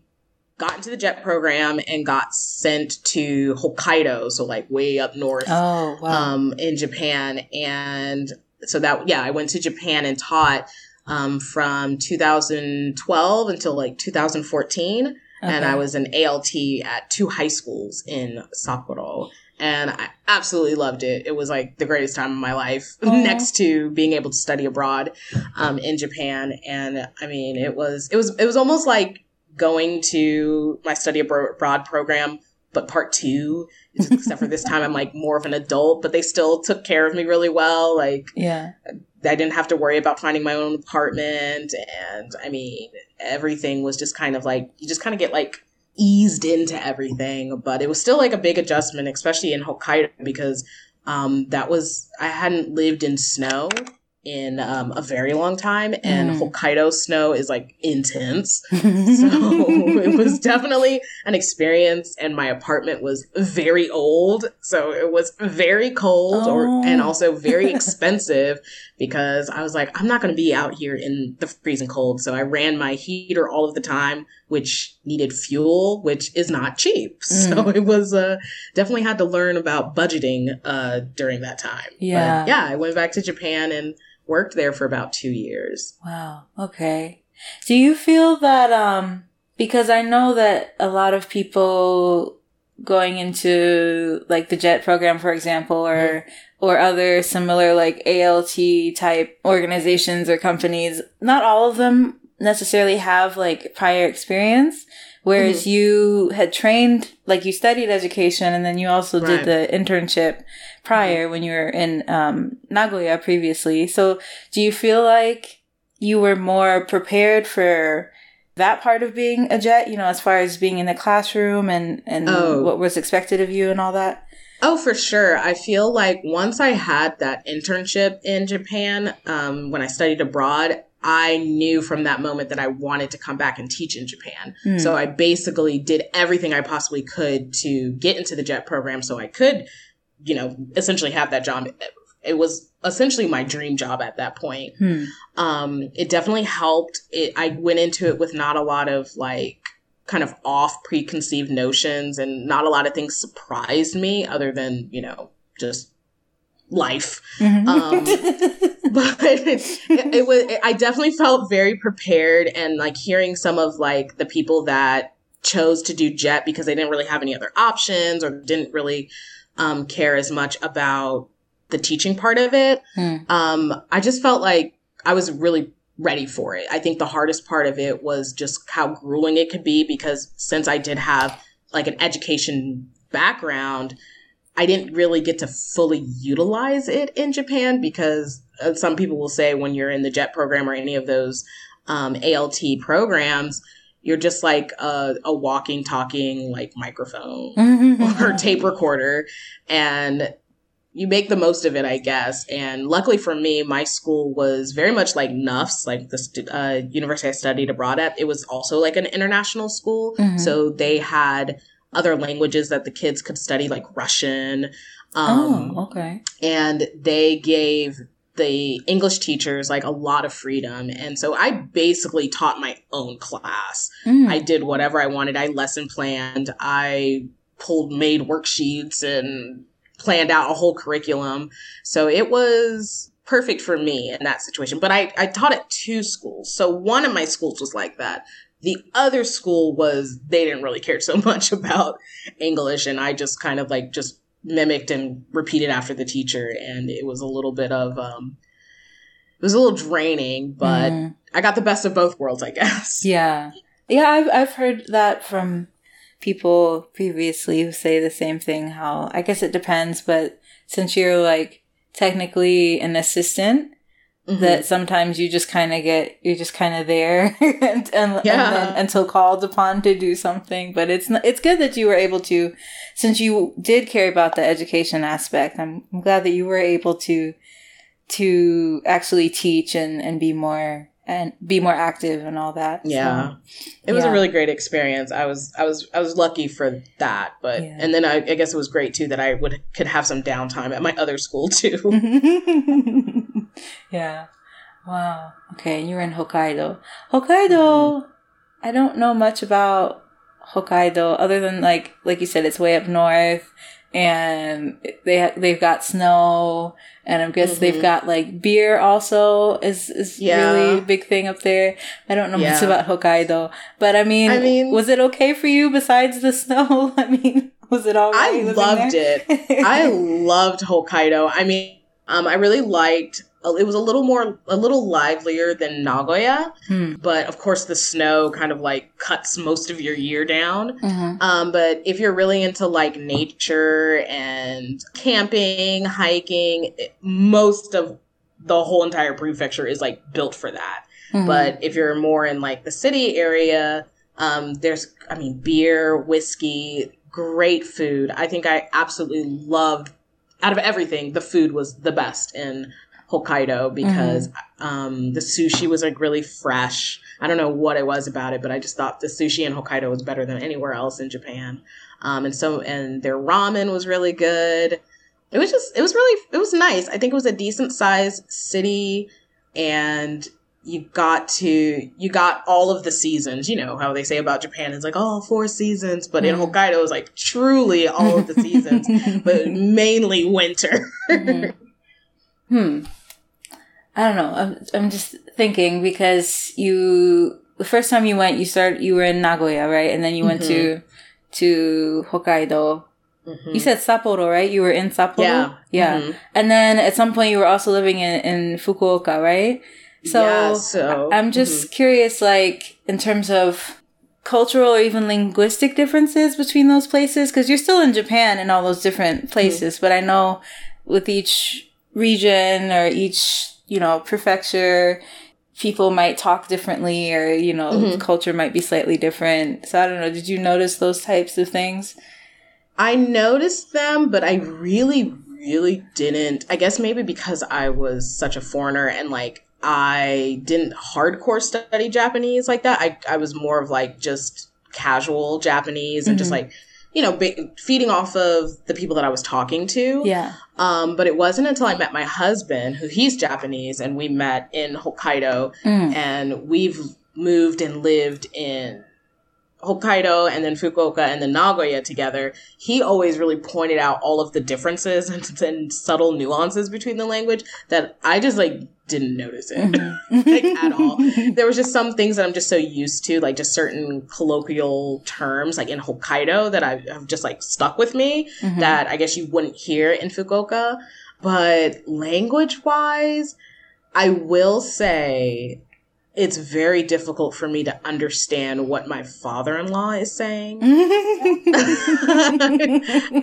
got into the jet program and got sent to hokkaido so like way up north Oh wow. um, in Japan. And so that, yeah, I went to Japan and taught um, from 2012 until like 2014. And I was an ALT at two high schools in Sapporo. And I absolutely loved it. It was like the greatest time of my life, next to being able to study abroad um, in Japan. And I mean, it was it was it was almost like going to my study abroad program, but part two except for this time I'm like more of an adult, but they still took care of me really well. Like yeah. I didn't have to worry about finding my own apartment and I mean everything was just kind of like you just kind of get like eased into everything, but it was still like a big adjustment especially in Hokkaido because um that was I hadn't lived in snow in um, a very long time and Mm. Hokkaido snow is like intense. So it was definitely an experience, and my apartment was very old, so it was very cold, or Oh. and also very expensive because I was like, I'm not going to be out here in the freezing cold, so I ran my heater all of the time, which needed fuel, which is not cheap. So it was uh, definitely had to learn about budgeting uh, during that time. But, Yeah. yeah, I went back to Japan and worked there for about two years. Wow. Okay. Do you feel that um because I know that a lot of people going into like the JET program for example or or other similar like ALT type organizations or companies, not all of them necessarily have like prior experience whereas you had trained like you studied education and then you also Right. did the internship prior when you were in um, Nagoya previously. So do you feel like you were more prepared for that part of being a jet, you know, as far as being in the classroom and, and Oh. what was expected of you and all that? Oh, for sure. I feel like once I had that internship in Japan, um, when I studied abroad, I knew from that moment that I wanted to come back and teach in Japan. Hmm. So I basically did everything I possibly could to get into the JET program so I could, you know, essentially have that job. It was essentially my dream job at that point. Hmm. Um, it definitely helped. It, I went into it with not a lot of like kind of off preconceived notions and not a lot of things surprised me other than, you know, just life. Mhm. Um, but it, it was i definitely felt very prepared and like hearing some of like the people that chose to do jet because they didn't really have any other options or didn't really um, care as much about the teaching part of it Hmm. um, i just felt like i was really ready for it i think the hardest part of it was just how grueling it could be because since i did have like an education background I didn't really get to fully utilize it in Japan because uh, some people will say when you're in the JET program or any of those um, ALT programs, you're just like a, a walking, talking like microphone or tape recorder, and you make the most of it, I guess. And luckily for me, my school was very much like NUFS, like the uh, university I studied abroad at. It was also like an international school, Mhm. so they had other languages that the kids could study, like Russian. Um, oh, okay. and they gave the English teachers like a lot of freedom. And so I basically taught my own class. Mm. I did whatever I wanted. I lesson planned. I pulled made worksheets and planned out a whole curriculum. So it was perfect for me in that situation. But I, I taught at two schools. So one of my schools was like that. The other school was they didn't really care so much about English, and I just kind of like just mimicked and repeated after the teacher, and it was a little bit of um, it was a little draining, but Mhm. I got the best of both worlds, I guess. Yeah. Yeah, I've I've heard that from people previously who say the same thing, how I guess it depends, but since you're like technically an assistant, Mhm. that sometimes you just kind of get you're just kind of there and, and, Yeah. and then until called upon to do something but it's not, it's good that you were able to since you did care about the education aspect I'm, I'm glad that you were able to to actually teach and and be more and be more active and all that So, Yeah. It was Yeah. a really great experience. I was I was I was lucky for that, but Yeah. and then I, I guess it was great too that I would could have some downtime at my other school too. yeah. Wow. Okay, you were in Hokkaido. Hokkaido. I don't know much about Hokkaido other than like like you said, it's way up north, and they ha- they've got snow, and I guess they've Mhm. got like beer also is is Yeah. really a big thing up there. I don't know much about Hokkaido, but I mean, I mean- was it okay for you besides the snow? I mean, was it all right? I loved there? it. I loved Hokkaido. I mean, um, I really liked. It was a little more, a little livelier than Nagoya, Hmm. but of course the snow kind of like cuts most of your year down. Mhm. Um, but if you're really into like nature and camping, hiking, it- most of the whole entire prefecture is like built for that. Mhm. But if you're more in like the city area, um, there's, I mean, beer, whiskey, great food. I think I absolutely loved, out of everything, the food was the best in Hokkaido because um, the sushi was like really fresh. I don't know what it was about it, but I just thought the sushi in Hokkaido was better than anywhere else in Japan. Um, and so, and their ramen was really good. It was just, it was really, it was nice. I think it was a decent sized city and you got to you got all of the seasons you know how they say about japan it's like all oh four seasons but in Mhm. hokkaido it was like truly all of the seasons but mainly winter Mhm. Hmm. I don't know. I'm I'm just thinking because you the first time you went, you started you were in Nagoya, right? And then you went to to Hokkaido. You said Sapporo, right? You were in Sapporo. Yeah. Yeah. Mhm. And then at some point you were also living in in Fukuoka, right? So, Yeah, so- I'm just curious, like in terms of cultural or even linguistic differences between those places, because you're still in Japan and all those different places. But I know with each region or each you know prefecture, people might talk differently, or you know Mhm. culture might be slightly different. So I don't know. Did you notice those types of things? I noticed them, but I really, really didn't. I guess maybe because I was such a foreigner and like I didn't hardcore study Japanese like that. I, I was more of like just casual Japanese and just Mhm. like, you know, ba- feeding off of the people that I was talking to. Yeah. Um, but it wasn't until I met my husband, who he's Japanese, and we met in Hokkaido, Mm. and we've moved and lived in Hokkaido and then Fukuoka and then Nagoya together, he always really pointed out all of the differences and, and subtle nuances between the language that I just like didn't notice it like at all. There was just some things that I'm just so used to, like just certain colloquial terms, like in Hokkaido, that I have just like stuck with me Mhm. that I guess you wouldn't hear in Fukuoka. But language wise, I will say it's very difficult for me to understand what my father in law is saying.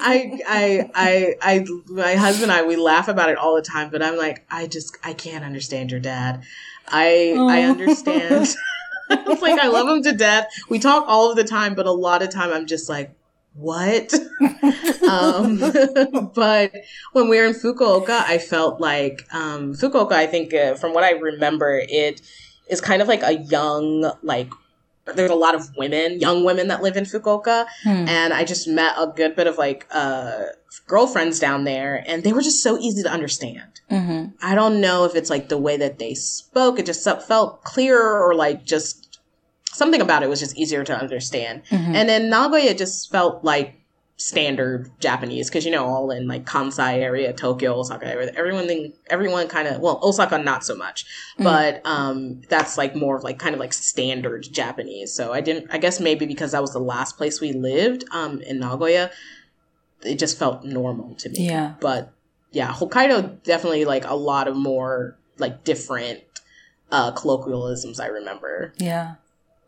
I, I, I, I, my husband and I, we laugh about it all the time, but I'm like, I just, I can't understand your dad. I, I understand. it's like, I love him to death. We talk all of the time, but a lot of time I'm just like, what? um, but when we were in Fukuoka, I felt like, um, Fukuoka, I think, uh, from what I remember, it is kind of like a young, like, there's a lot of women, young women that live in Fukuoka Hmm. and I just met a good bit of like uh, girlfriends down there, and they were just so easy to understand. Mhm. I don't know if it's like the way that they spoke; it just felt clearer, or like just something about it was just easier to understand. Mhm. And then Nagoya just felt like standard Japanese because you know all in like Kansai area, Tokyo, Osaka, everyone everyone kind of well Osaka not so much, but um that's like more of like kind of like standard Japanese. So I didn't I guess maybe because that was the last place we lived um in Nagoya, it just felt normal to me. Yeah. But yeah, Hokkaido definitely like a lot of more like different uh colloquialisms I remember. Yeah.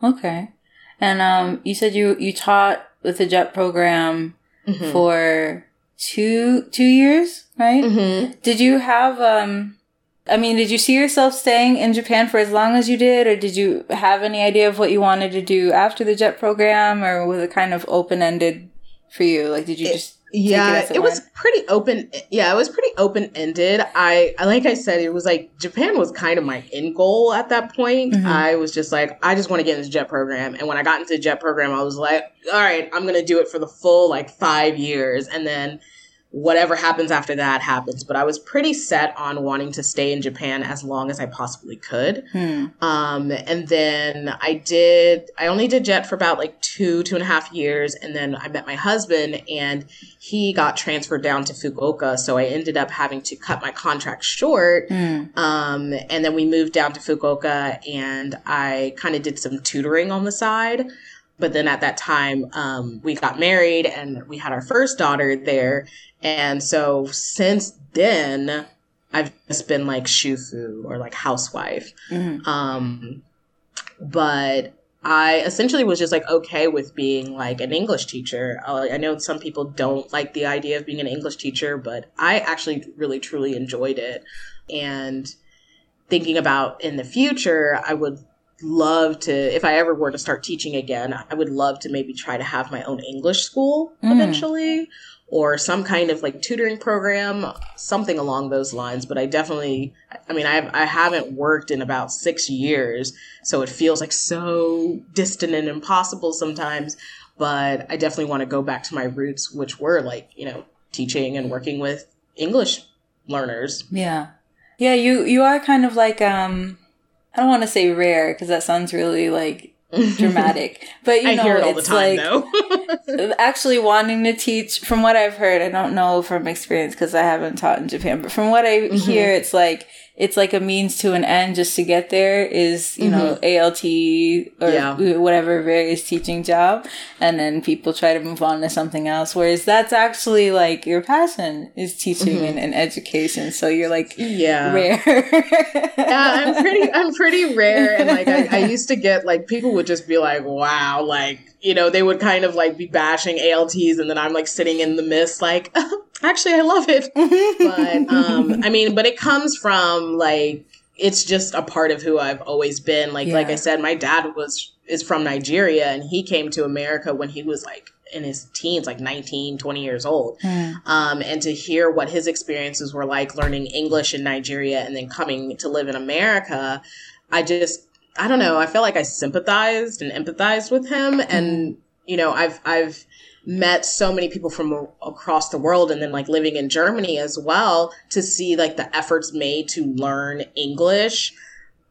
Okay. And um, you said you you taught with the JET program Mhm. for two two years, right? Mhm. Did you have um? I mean, did you see yourself staying in Japan for as long as you did, or did you have any idea of what you wanted to do after the JET program, or was it kind of open ended for you? Like, did you It- just yeah as it, was pretty open yeah it was pretty open ended I, I like i said it was like japan was kind of my end goal at that point. Mhm. i was just like i just want to get into the jet program. And when i got into the jet program i was like all right i'm gonna do it for the full like five years. And then whatever happens after that happens but i was pretty set on wanting to stay in japan as long as i possibly could Hmm. um, and then I did, I only did jet for about like two, two and a half years. And then I met my husband and he got transferred down to Fukuoka. So I ended up having to cut my contract short. Hmm. Um, and then we moved down to Fukuoka and I kind of did some tutoring on the side. But then at that time, um, we got married and we had our first daughter there. And so since then, I've just been like shufu or like housewife. Mhm. Um, but I essentially was just like okay with being like an English teacher. Uh, I know some people don't like the idea of being an English teacher, but I actually really truly enjoyed it. And thinking about in the future, I would love to, if I ever were to start teaching again, I would love to maybe try to have my own English school Mm. eventually or some kind of like tutoring program, something along those lines. But I definitely, I mean, I, I haven't worked in about six years, so it feels like so distant and impossible sometimes. But I definitely want to go back to my roots, which were like, you know, teaching and working with English learners. Yeah. Yeah, you you are kind of like um I don't want to say rare because that sounds really like dramatic. But you I know, hear it all the it's time, like actually wanting to teach from what I've heard, I don't know from experience because I haven't taught in Japan, but from what I Mm-hmm. hear it's like it's like a means to an end just to get there is, you know, ALT or Mm-hmm. Yeah. whatever various teaching job and then people try to move on to something else. Whereas that's actually like your passion is teaching Mm-hmm. and, and education. So you're like yeah. rare. yeah, I'm pretty I'm pretty rare and like I, I used to get like people would just be like, wow, like, you know, they would kind of like be bashing ALTs and then I'm like sitting in the mist like actually I love it. But um I mean, but it comes from like it's just a part of who I've always been. Like like I said, my dad was is from Nigeria and he came to America when he was like in his teens, like 19, 20 years old Hmm. um, and to hear what his experiences were like learning English in Nigeria and then coming to live in America, I just I don't know. I felt like I sympathized and empathized with him, and you know, I've I've met so many people from across the world, and then like living in Germany as well to see like the efforts made to learn English.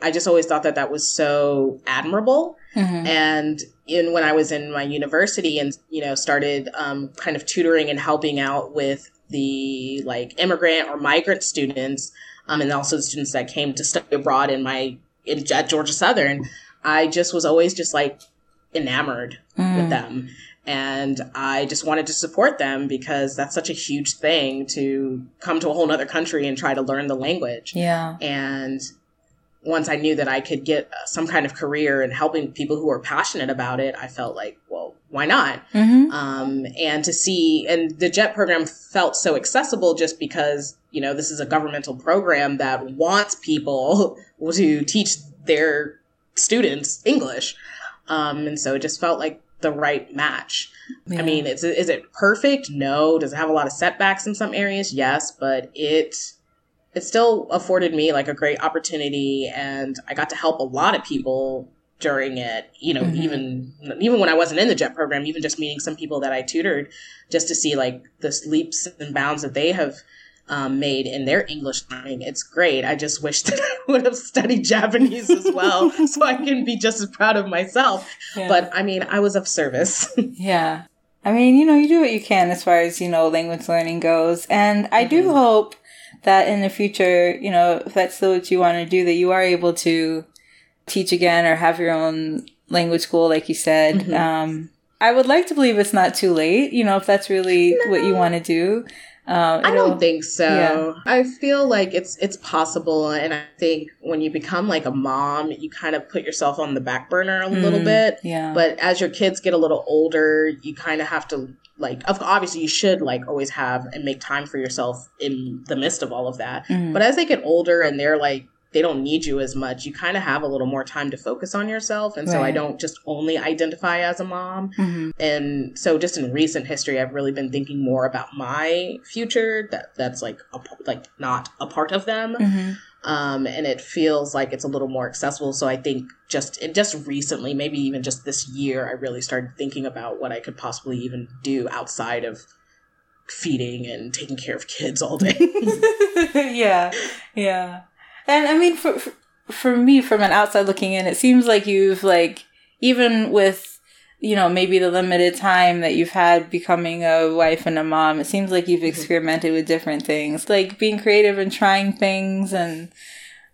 I just always thought that that was so admirable Mhm. and in when I was in my university and you know started um, kind of tutoring and helping out with the like immigrant or migrant students um, and also the students that came to study abroad in my in at Georgia Southern, I just was always just like enamored Mm. with them. And I just wanted to support them because that's such a huge thing to come to a whole nother country and try to learn the language. Yeah. And once I knew that I could get some kind of career in helping people who are passionate about it, I felt like, well, why not? hmm Um, and to see, and the JET program felt so accessible just because, you know, this is a governmental program that wants people to teach their students English. Um, and so it just felt like the right match. I mean, is it perfect? No. Does it have a lot of setbacks in some areas? Yes, but it it still afforded me like a great opportunity, and I got to help a lot of people during it. You know, Mhm. even even when I wasn't in the JET program, even just meeting some people that I tutored, just to see like the leaps and bounds that they have. Um, made in their English learning. It's great. I just wish that I would have studied Japanese as well so I can be just as proud of myself. Yeah. But I mean, I was of service. Yeah. I mean, you know, you do what you can as far as, you know, language learning goes. And I do hope that in the future, you know, if that's still what you want to do, that you are able to teach again or have your own language school, like you said. Um, I would like to believe it's not too late, you know, if that's really what you want to do. Um, I don't think so. yeah. I feel like it's it's possible, and I think when you become like a mom, you kind of put yourself on the back burner a little Mm, bit. Yeah. But as your kids get a little older, you kind of have to like. Of obviously, you should like always have and make time for yourself in the midst of all of that. Mhm. But as they get older and they're like they don't need you as much, you kind of have a little more time to focus on yourself. And so I don't just only identify as a mom. Mhm. And so just in recent history, I've really been thinking more about my future that that's like a, like not a part of them. Mhm. Um, and it feels like it's a little more accessible. So I think just just recently, maybe even just this year, I really started thinking about what I could possibly even do outside of feeding and taking care of kids all day. yeah, yeah. And I mean, for for- for me, from an outside looking in, it seems like you've like even with you know maybe the limited time that you've had becoming a wife and a mom, it seems like you've mm-hmm. experimented with different things, like being creative and trying things and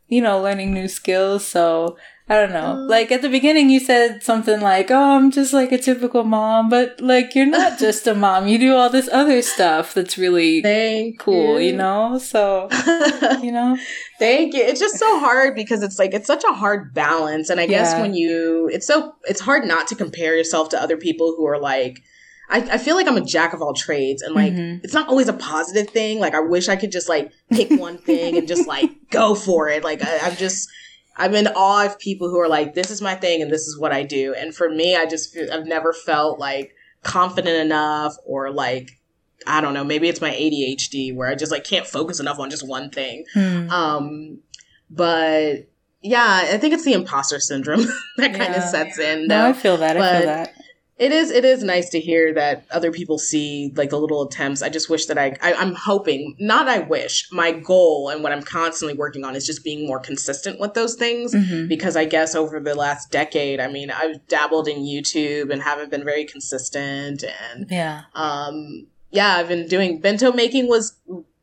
you know learning new skills. So. I don't know. Um, like at the beginning, you said something like, "Oh, I'm just like a typical mom," but like you're not just a mom. You do all this other stuff that's really Thank cool, you know? So, you know? Thank you. It's just so hard because it's like it's such a hard balance, and I guess Yeah. when you, it's so it's hard not to compare yourself to other people who are like. I, I feel like I'm a jack of all trades, and like Mhm. it's not always a positive thing. Like I wish I could just like pick one thing and just like go for it. Like I, I'm just I'm in awe of people who are like, this is my thing and this is what I do. And for me, I just feel, I've never felt like confident enough or like I don't know, maybe it's my ADHD where I just like can't focus enough on just one thing. Hmm. Um, but yeah, I think it's the imposter syndrome that kind of sets in. No. I feel that. I feel that. It is it is nice to hear that other people see like the little attempts. I just wish that I, I I'm hoping, not I wish. My goal and what I'm constantly working on is just being more consistent with those things Mhm. because I guess over the last decade, I mean, I've dabbled in YouTube and haven't been very consistent and Yeah. um yeah, I've been doing bento making was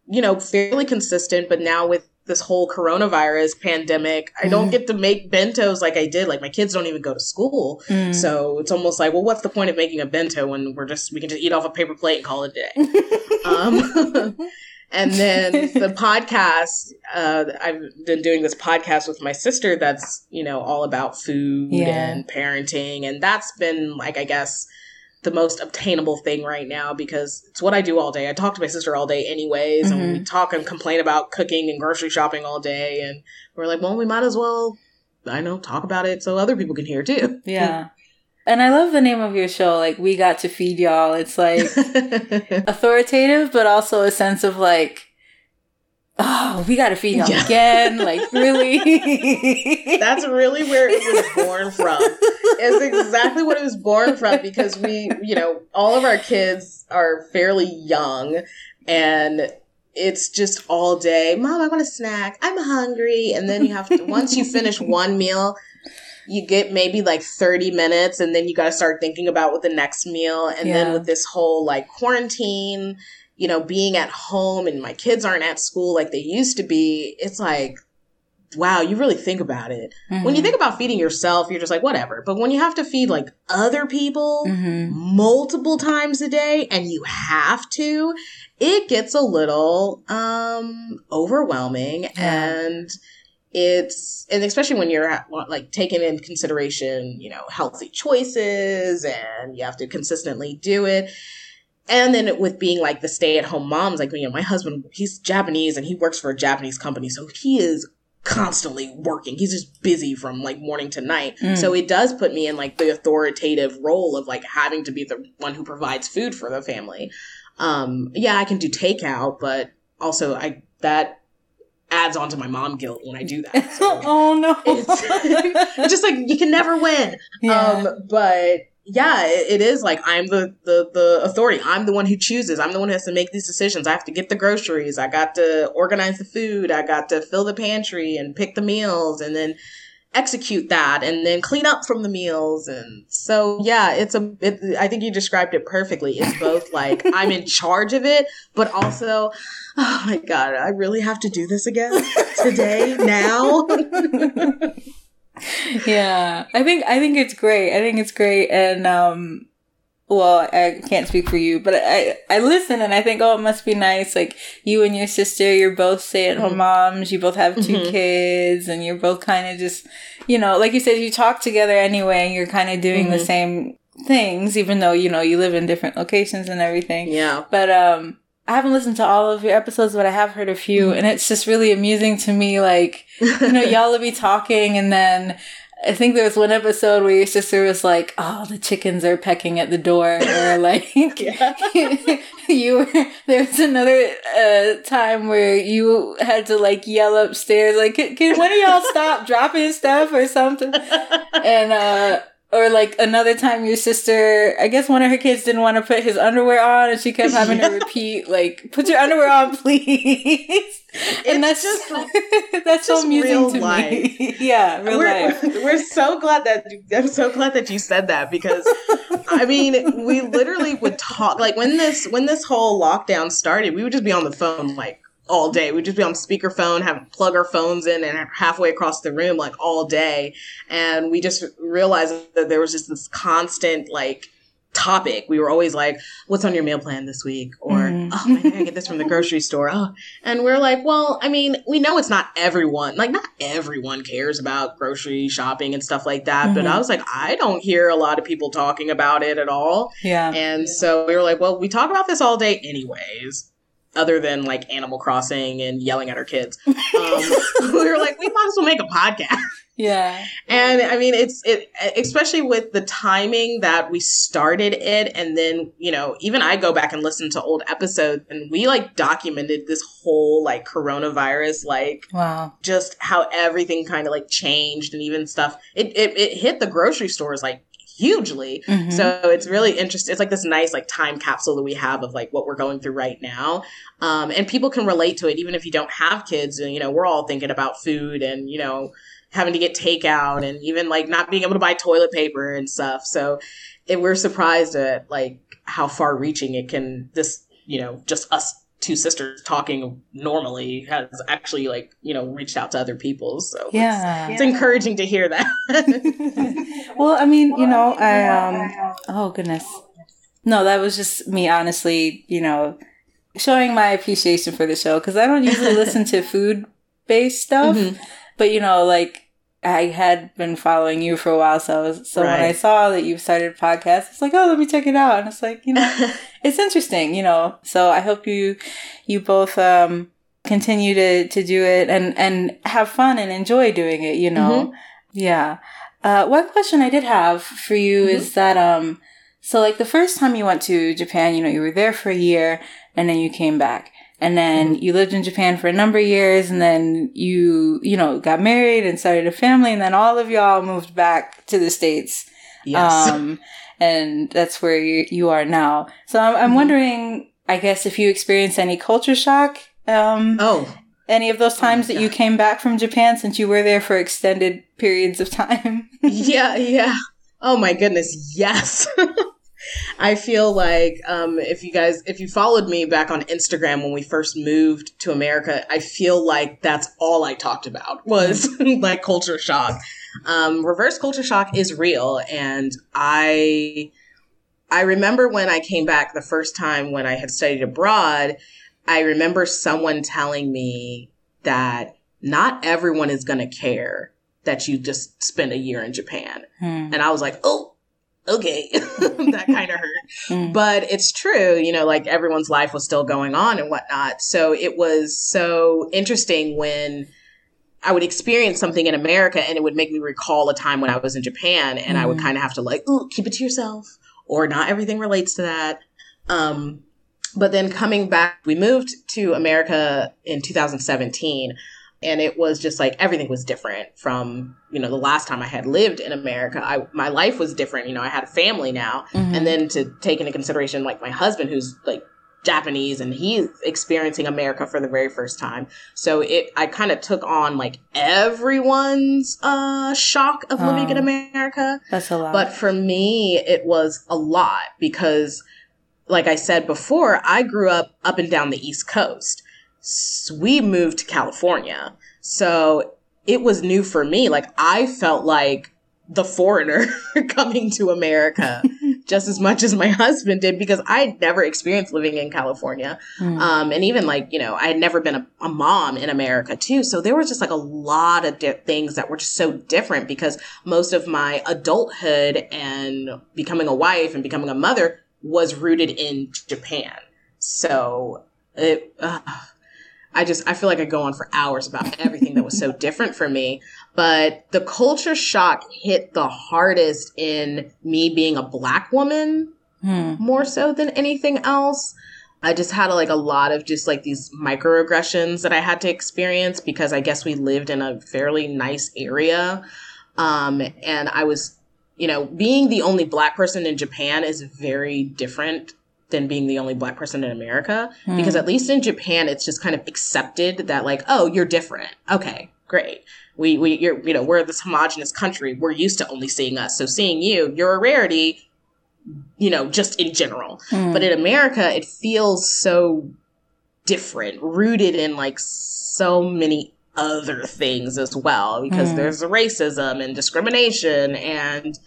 you know, fairly consistent, but now with this whole coronavirus pandemic, I don't Mhm. get to make bentos like I did. Like my kids don't even go to school. Mm. So it's almost like, well, what's the point of making a bento when we're just we can just eat off a paper plate and call it a day? um, and then the podcast, uh, I've been doing this podcast with my sister that's you know all about food Yeah. and parenting, and that's been like I guess the most obtainable thing right now because it's what I do all day. I talk to my sister all day anyways, and we mm-hmm. talk and complain about cooking and grocery shopping all day, and we're like, well, we might as well. I know, talk about it so other people can hear too. Yeah. And I love the name of your show. Like, we got to feed y'all. It's like authoritative, but also a sense of like, oh, we got to feed y'all Yeah. again. Like, really? That's really where it was born from. It's exactly what it was born from because we, you know, all of our kids are fairly young and it's just all day. Mom, I want a snack. I'm hungry. And then you have to, once you finish one meal, you get maybe like 30 minutes and then you got to start thinking about what the next meal. And Yeah. then with this whole like quarantine, you know, being at home and my kids aren't at school like they used to be, it's like, wow, you really think about it. When you Mhm. think about feeding yourself, you're just like, whatever. But when you have to feed like other people Mhm. multiple times a day and you have to, it gets a little um overwhelming Yeah. and it's and especially when you're like taking in consideration, you know, healthy choices and you have to consistently do it. And then with being like the stay-at-home moms, like you know, my husband, he's Japanese and he works for a Japanese company, so he is constantly working. He's just busy from like morning to night. Mm. So it does put me in like the authoritative role of like having to be the one who provides food for the family. Um, yeah, I can do takeout, but also I that adds on to my mom guilt when I do that. So oh, no. it's just like you can never win. Yeah. Um, but yeah, it, it is like I'm the, the the authority. I'm the one who chooses. I'm the one who has to make these decisions. I have to get the groceries. I got to organize the food. I got to fill the pantry and pick the meals, and then execute that and then clean up from the meals and so yeah it's a it, i think you described it perfectly it's both like i'm in charge of it but also oh my god i really have to do this again today now yeah i think i think it's great i think it's great and um well i can't speak for you but i i listen and i think oh it must be nice like you and your sister you're both stay-at-home Mhm. moms you both have 2 Mhm. kids and you're both kind of just you know like you said you talk together anyway and you're kind of doing the Mhm. same things even though you know you live in different locations and everything yeah but um I haven't listened to all of your episodes, but I have heard a few, and it's just really amusing to me. Like, you know, y'all will be talking, and then I think there was one episode where your sister was like, "Oh, the chickens are pecking at the door," or like, you were. There was another uh, time where you had to like yell upstairs, like, "Can, can one of y'all stop dropping stuff or something?" and uh or like another time your sister i guess one of her kids didn't want to put his underwear on and she kept having to repeat like put your underwear on please. And that's just- just that's so just amusing real to life. me yeah real we're, life. we're so glad that I'm so glad that you said that because I mean we literally would talk like when this when this whole lockdown started we would just be on the phone like all day we'd just be on speakerphone have plug our phones in and halfway across the room like all day and we just realized that there was just this constant like topic we were always like what's on your meal plan this week or Mhm. oh man, I gotta get this from the grocery store oh and we're like, well, I mean, we know it's not everyone, like, not everyone cares about grocery shopping and stuff like that. But Mhm. I was like, I don't hear a lot of people talking about it at all. yeah And so we were like, well, we talk about this all day, anyways, other than like Animal Crossing and yelling at our kids. Um, we were like, we might as well make a podcast. yeah And I mean, it's it, especially with the timing that we started it, and then you know, even I go back and listen to old episodes, and we like documented this whole like coronavirus, like wow just how everything kind of like changed, and even stuff. It it, it hit the grocery stores like hugely. Mhm. So it's really interesting. It's like this nice like time capsule that we have of like what we're going through right now, um, and people can relate to it even if you don't have kids. And you know, we're all thinking about food and you know having to get takeout and even like not being able to buy toilet paper and stuff. So it, we're surprised at like how far reaching it can. This you know just us two sisters talking normally has actually like you know reached out to other people. So it's- yeah it's encouraging to hear that. well i mean you know i um oh goodness no that was just me honestly you know showing my appreciation for the show because i don't usually listen to food based stuff Mhm. but you know like i had been following you for a while so was, so when i saw that you started a podcast it's like oh let me check it out. And it's like you know it's interesting you know. So i hope you you both um continue to to do it and and have fun and enjoy doing it you know. Yeah. Uh one question i did have for you Mhm. is that um so like the first time you went to japan you know you were there for a year and then you came back and then you lived in japan for a number of years and then you you know got married and started a family and then all of y'all moved back to the states yes. um, and that's where you, you are now. So I'm, I'm Mhm. wondering, I guess, if you experienced any culture shock, um, oh. any of those my times that you came back from Japan since you were there for extended periods of time. yeah, yeah. Oh my goodness, yes. I feel like um, if you guys, if you followed me back on Instagram when we first moved to America, I feel like that's all I talked about was like culture shock. Um, reverse culture shock is real, and I, I remember when I came back the first time when I had studied abroad. I remember someone telling me that not everyone is going to care that you just spent a year in Japan. Hmm. And I was like, oh, okay. that kind of hurt. Hmm. But it's true, you know, like everyone's life was still going on and whatnot. So it was so interesting when I would experience something in America and it would make me recall a time when I was in Japan and I would Mhm. kind of have to like, ooh, keep it to yourself or not everything relates to that. Um, but then coming back, we moved to America in 2017 and it was just like everything was different from you know the last time i had lived in america i my life was different you know i had a family now Mhm. and then to take into consideration like my husband who's like Japanese and he's experiencing America for the very first time. So it I kind of took on like everyone's uh shock of living in Oh. America. That's a lot. But for me, it was a lot because, like I said before, I grew up up and down the East Coast. We moved to California. So it was new for me. Like, I felt like the foreigner coming to America just as much as my husband did because I'd never experienced living in California. Mm. Um, and even like, you know, I had never been a, a mom in America too. So there was just like a lot of di- things that were just so different because most of my adulthood and becoming a wife and becoming a mother was rooted in Japan. So it, uh, I just, I feel like I go on for hours about everything that was so different for me. But the culture shock hit the hardest in me being a black woman Hmm. more so than anything else. I just had like a lot of just like these microaggressions that I had to experience because I guess we lived in a fairly nice area. Um, and I was, you know, being the only black person in Japan is very different than being the only black person in America Hmm. because at least in Japan it's just kind of accepted that like, oh, you're different. Okay, great. We we you're you know, we're this homogenous country. We're used to only seeing us. So seeing you, you're a rarity, you know, just in general. Hmm. But in America, it feels so different, rooted in like so many other things as well, because Mm. there's racism and discrimination, and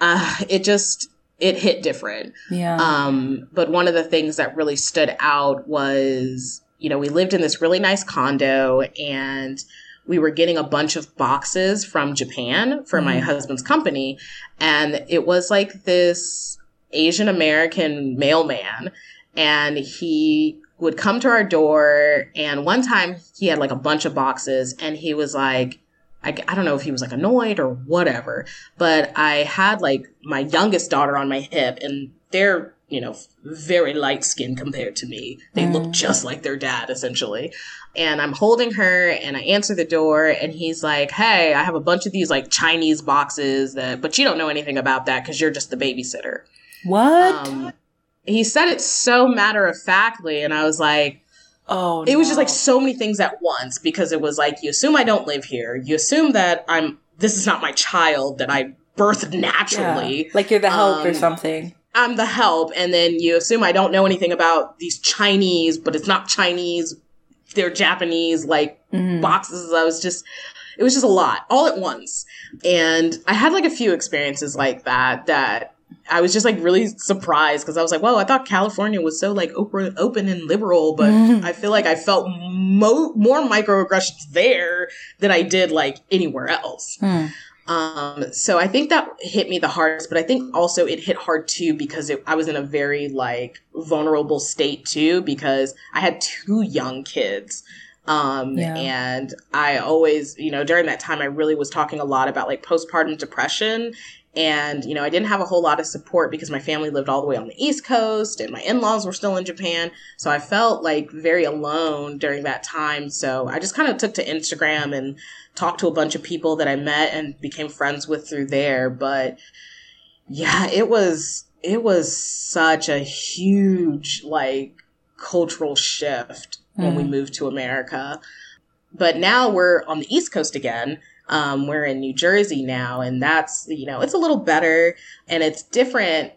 uh, it just it hit different. yeah. Um, but one of the things that really stood out was, you know, we lived in this really nice condo and we were getting a bunch of boxes from Japan for my Mhm. husband's company. And it was like this Asian American mailman. And he would come to our door. And one time he had like a bunch of boxes and he was like, I, I don't know if he was like annoyed or whatever, but I had like my youngest daughter on my hip and they're, you know, very light skinned compared to me. They look Mm. just like their dad essentially. And I'm holding her and I answer the door and he's like, Hey, I have a bunch of these like Chinese boxes that, but you don't know anything about that because you're just the babysitter. what? Um, he said it so matter of factly. And I was like, oh, it was just like so many things at once because it was like you assume I don't live here. You assume that I'm this is not my child that I birthed naturally. Yeah. Like you're the help or Um, something. I'm the help, and then you assume I don't know anything about these Chinese, but it's not Chinese. They're Japanese, like Mhm. boxes. I was just, it was just a lot all at once. And I had like a few experiences like that that I was just like really surprised because I was like, whoa, I thought California was so like open, open and liberal, but. I feel like I felt mo- more microaggressions there than I did like anywhere else. Hmm. Um, so I think that hit me the hardest, but I think also it hit hard too because it, I was in a very like vulnerable state too because I had two young kids. Um, Yeah. and I always, you know, during that time, I really was talking a lot about like postpartum depression. And, you know, I didn't have a whole lot of support because my family lived all the way on the East Coast and my in laws were still in Japan. So I felt like very alone during that time. So I just kind of took to Instagram and talked to a bunch of people that I met and became friends with through there. But yeah, it was it was such a huge like cultural shift when we Mm. moved to America. But now we're on the East Coast again. Um, we're in New Jersey now, and that's you know it's a little better and it's different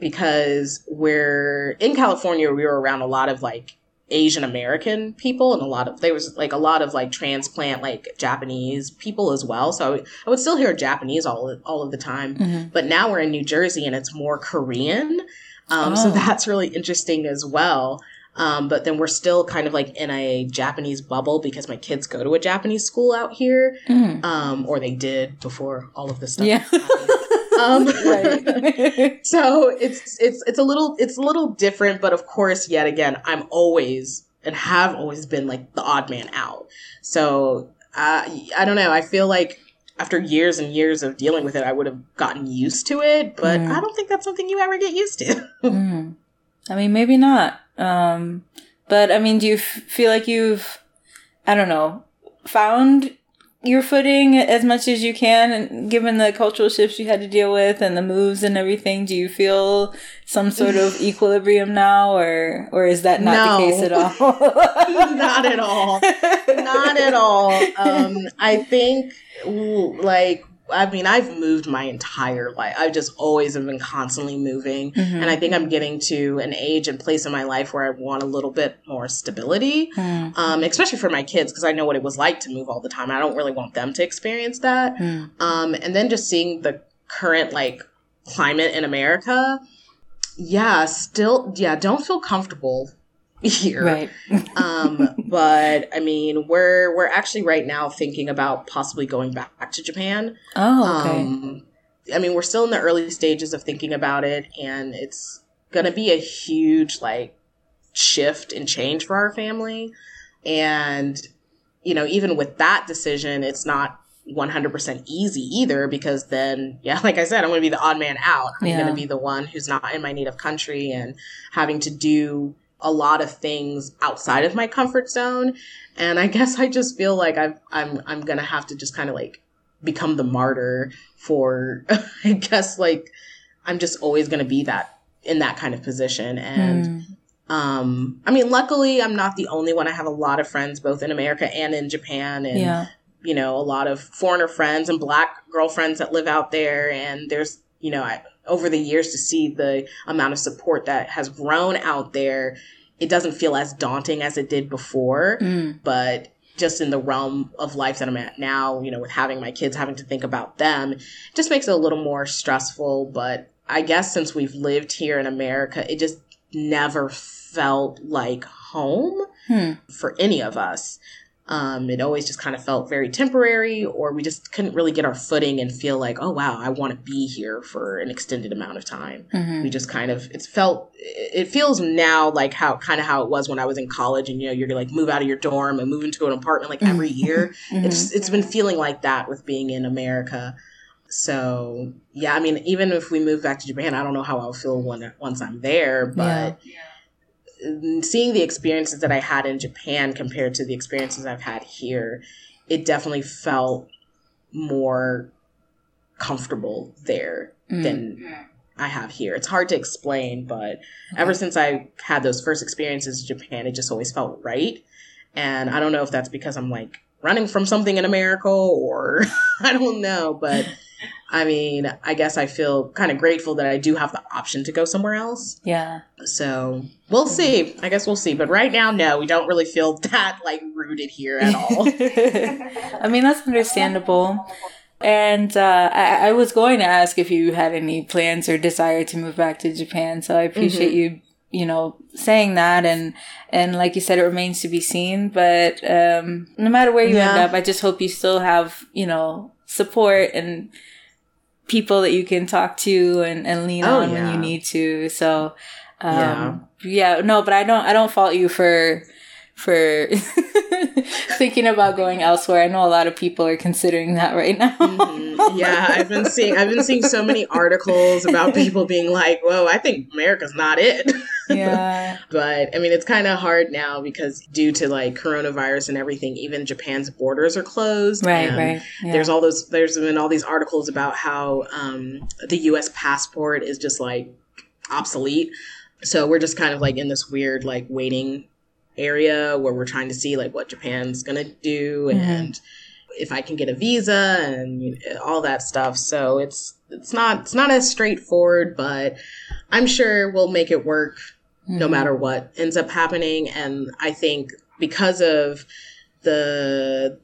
because we're in California. We were around a lot of like Asian American people and a lot of there was like a lot of like transplant like Japanese people as well. So I would, I would still hear Japanese all all of the time. Mhm. But now we're in New Jersey and it's more Korean. Um, So Oh. that's really interesting as well. Um, but then we're still kind of like in a Japanese bubble because my kids go to a Japanese school out here, Mhm. um, or they did before all of this stuff. Yeah. Um, so it's it's it's a little it's a little different, but of course, yet again, I'm always and have always been like the odd man out. So uh, I don't know. I feel like after years and years of dealing with it, I would have gotten used to it, but Mm. I don't think that's something you ever get used to. Mm. I mean, maybe not. Um, but I mean, do you f- feel like you've, I don't know, found your footing as much as you can and given the cultural shifts you had to deal with and the moves and everything do you feel some sort of equilibrium now or or is that not No. the case at all not at all. Not at all. Um, I think, like, I mean, I've moved my entire life. I've just always have been constantly moving. Mhm. And I think I'm getting to an age and place in my life where I want a little bit more stability, Mm, um, especially for my kids, because I know what it was like to move all the time. I don't really want them to experience that. mm. Um, and then just seeing the current, like, climate in America. Yeah, still, yeah, don't feel comfortable here right um, but I mean, we're we're actually right now thinking about possibly going back to Japan. oh okay Um, I mean, we're still in the early stages of thinking about it, and it's gonna be a huge like shift and change for our family. And you know, even with that decision, it's not 100% easy either because then yeah like i said i'm going to be the odd man out i'm Yeah. going to be the one who's not in my native country and having to do a lot of things outside of my comfort zone. And i guess i just feel like I've, i'm i'm going to have to just kind of like become the martyr for i guess like i'm just always going to be that in that kind of position. And Mm, um i mean luckily i'm not the only one. I have a lot of friends both in america and in japan. And yeah. you know, a lot of foreigner friends and black girlfriends that live out there. And there's, you know, I, over the years to see the amount of support that has grown out there, it doesn't feel as daunting as it did before. Mm, But just in the realm of life that I'm at now, you know, with having my kids, having to think about them, just makes it a little more stressful. But I guess since we've lived here in America, it just never felt like home hmm. for any of us. Um, it always just kind of felt very temporary, or we just couldn't really get our footing and feel like, oh wow, I want to be here for an extended amount of time. Mhm. We just kind of it's felt it feels now like how kind of how it was when I was in college, and you know you're like move out of your dorm and move into an apartment like every year. Mhm. It's it's been feeling like that with being in America. So yeah, I mean, even if we move back to Japan, I don't know how I'll feel when once I'm there, but seeing the experiences that I had in Japan compared to the experiences I've had here, it definitely felt more comfortable there Mm. than I have here. It's hard to explain, but ever since I had those first experiences in Japan, it just always felt right. And I don't know if that's because I'm like running from something in America or I don't know, but I mean, I guess I feel kind of grateful that I do have the option to go somewhere else. yeah So we'll see. I guess we'll see. But right now, no, we don't really feel that like rooted here at all. I mean, that's understandable. And uh, I, I was going to ask if you had any plans or desire to move back to Japan. So I appreciate you, you know, saying that. And and like you said, it remains to be seen. But um, no matter where you end up, I just hope you still have, you know, support and people that you can talk to and, and lean Oh, on when you need to. So Yeah. um, yeah, no, but I don't I don't fault you for for thinking about going elsewhere. I know a lot of people are considering that right now. Mhm. Yeah, I've been seeing I've been seeing so many articles about people being like, "Whoa, I think America's not it." yeah. but I mean, it's kind of hard now because due to like coronavirus and everything, even Japan's borders are closed. Right, right. Yeah. There's all those. There's been all these articles about how um, the U.S. passport is just like obsolete. So we're just kind of like in this weird like waiting area where we're trying to see like what Japan's gonna do Mhm. and if I can get a visa and you know, all that stuff. So it's it's not it's not as straightforward, but I'm sure we'll make it work no Mhm. matter what ends up happening. And I think because of the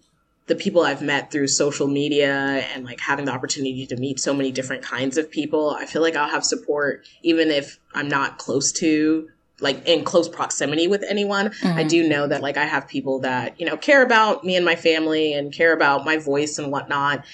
the people I've met through social media and like having the opportunity to meet so many different kinds of people, I feel like I'll have support even if I'm not close to like in close proximity with anyone. I Mhm. do know that like I have people that, you know, care about me and my family and care about my voice and whatnot.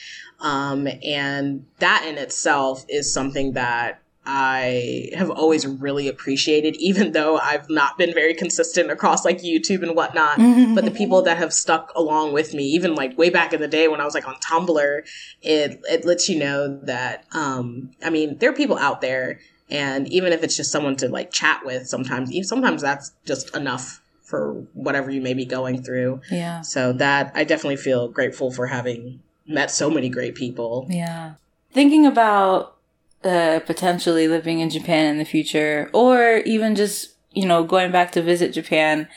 Um, and that in itself is something that I have always really appreciated, even though I've not been very consistent across like YouTube and whatnot. But the people that have stuck along with me, even like way back in the day when I was like on Tumblr, it it lets you know that um, I mean there are people out there, and even if it's just someone to like chat with, sometimes sometimes that's just enough for whatever you may be going through. Yeah. So that I definitely feel grateful for having met so many great people. Yeah. Thinking about uh, potentially living in Japan in the future, or even just, you know, going back to visit Japan,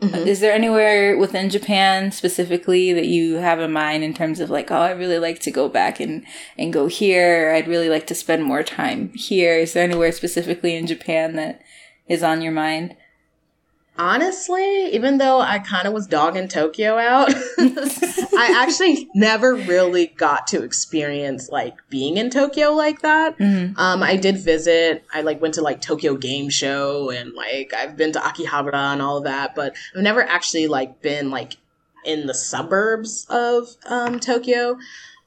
Mhm. is there anywhere within Japan specifically that you have in mind in terms of like, oh, I really like to go back and, and go here, I'd really like to spend more time here? Is there anywhere specifically in Japan that is on your mind? Honestly, even though I kind of was dogging Tokyo out, I actually never really got to experience like being in Tokyo like that. Mhm. Um, I did visit. I like went to like Tokyo Game Show and like I've been to Akihabara and all of that, but I've never actually like been like in the suburbs of um, Tokyo.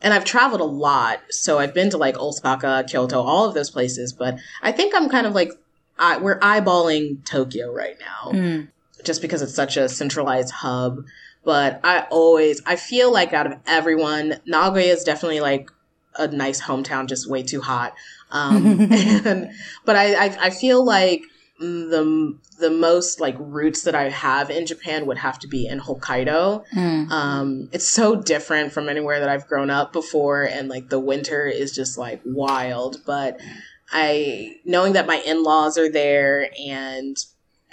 And I've traveled a lot, so I've been to like Osaka, Kyoto, all of those places. But I think I'm kind of like I, we're eyeballing Tokyo right now Mm. just because it's such a centralized hub. But I always, I feel like out of everyone, Nagoya is definitely like a nice hometown, just way too hot. Um, and, but I, I, I feel like the the most like roots that I have in Japan would have to be in Hokkaido. Mm. Um, it's so different from anywhere that I've grown up before, and like the winter is just like wild. But I knowing that my in laws are there, and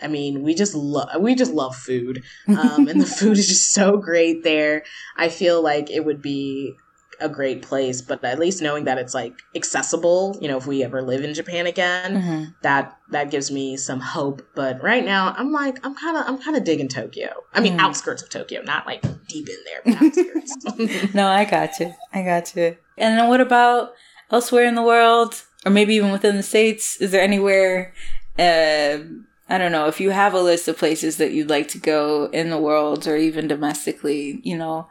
I mean, we just love we just love food, um, and the food is just so great there. I feel like it would be a great place, but at least knowing that it's like accessible, you know, if we ever live in Japan again, Mhm. that that gives me some hope. But right now, I'm like, I'm kind of, I'm kind of digging Tokyo. I mean, Mm. outskirts of Tokyo, not like deep in there, but outskirts. No, I got you. I got you. And then what about elsewhere in the world, or maybe even within the states? Is there anywhere? Uh, I don't know if you have a list of places that you'd like to go in the world, or even domestically. You know,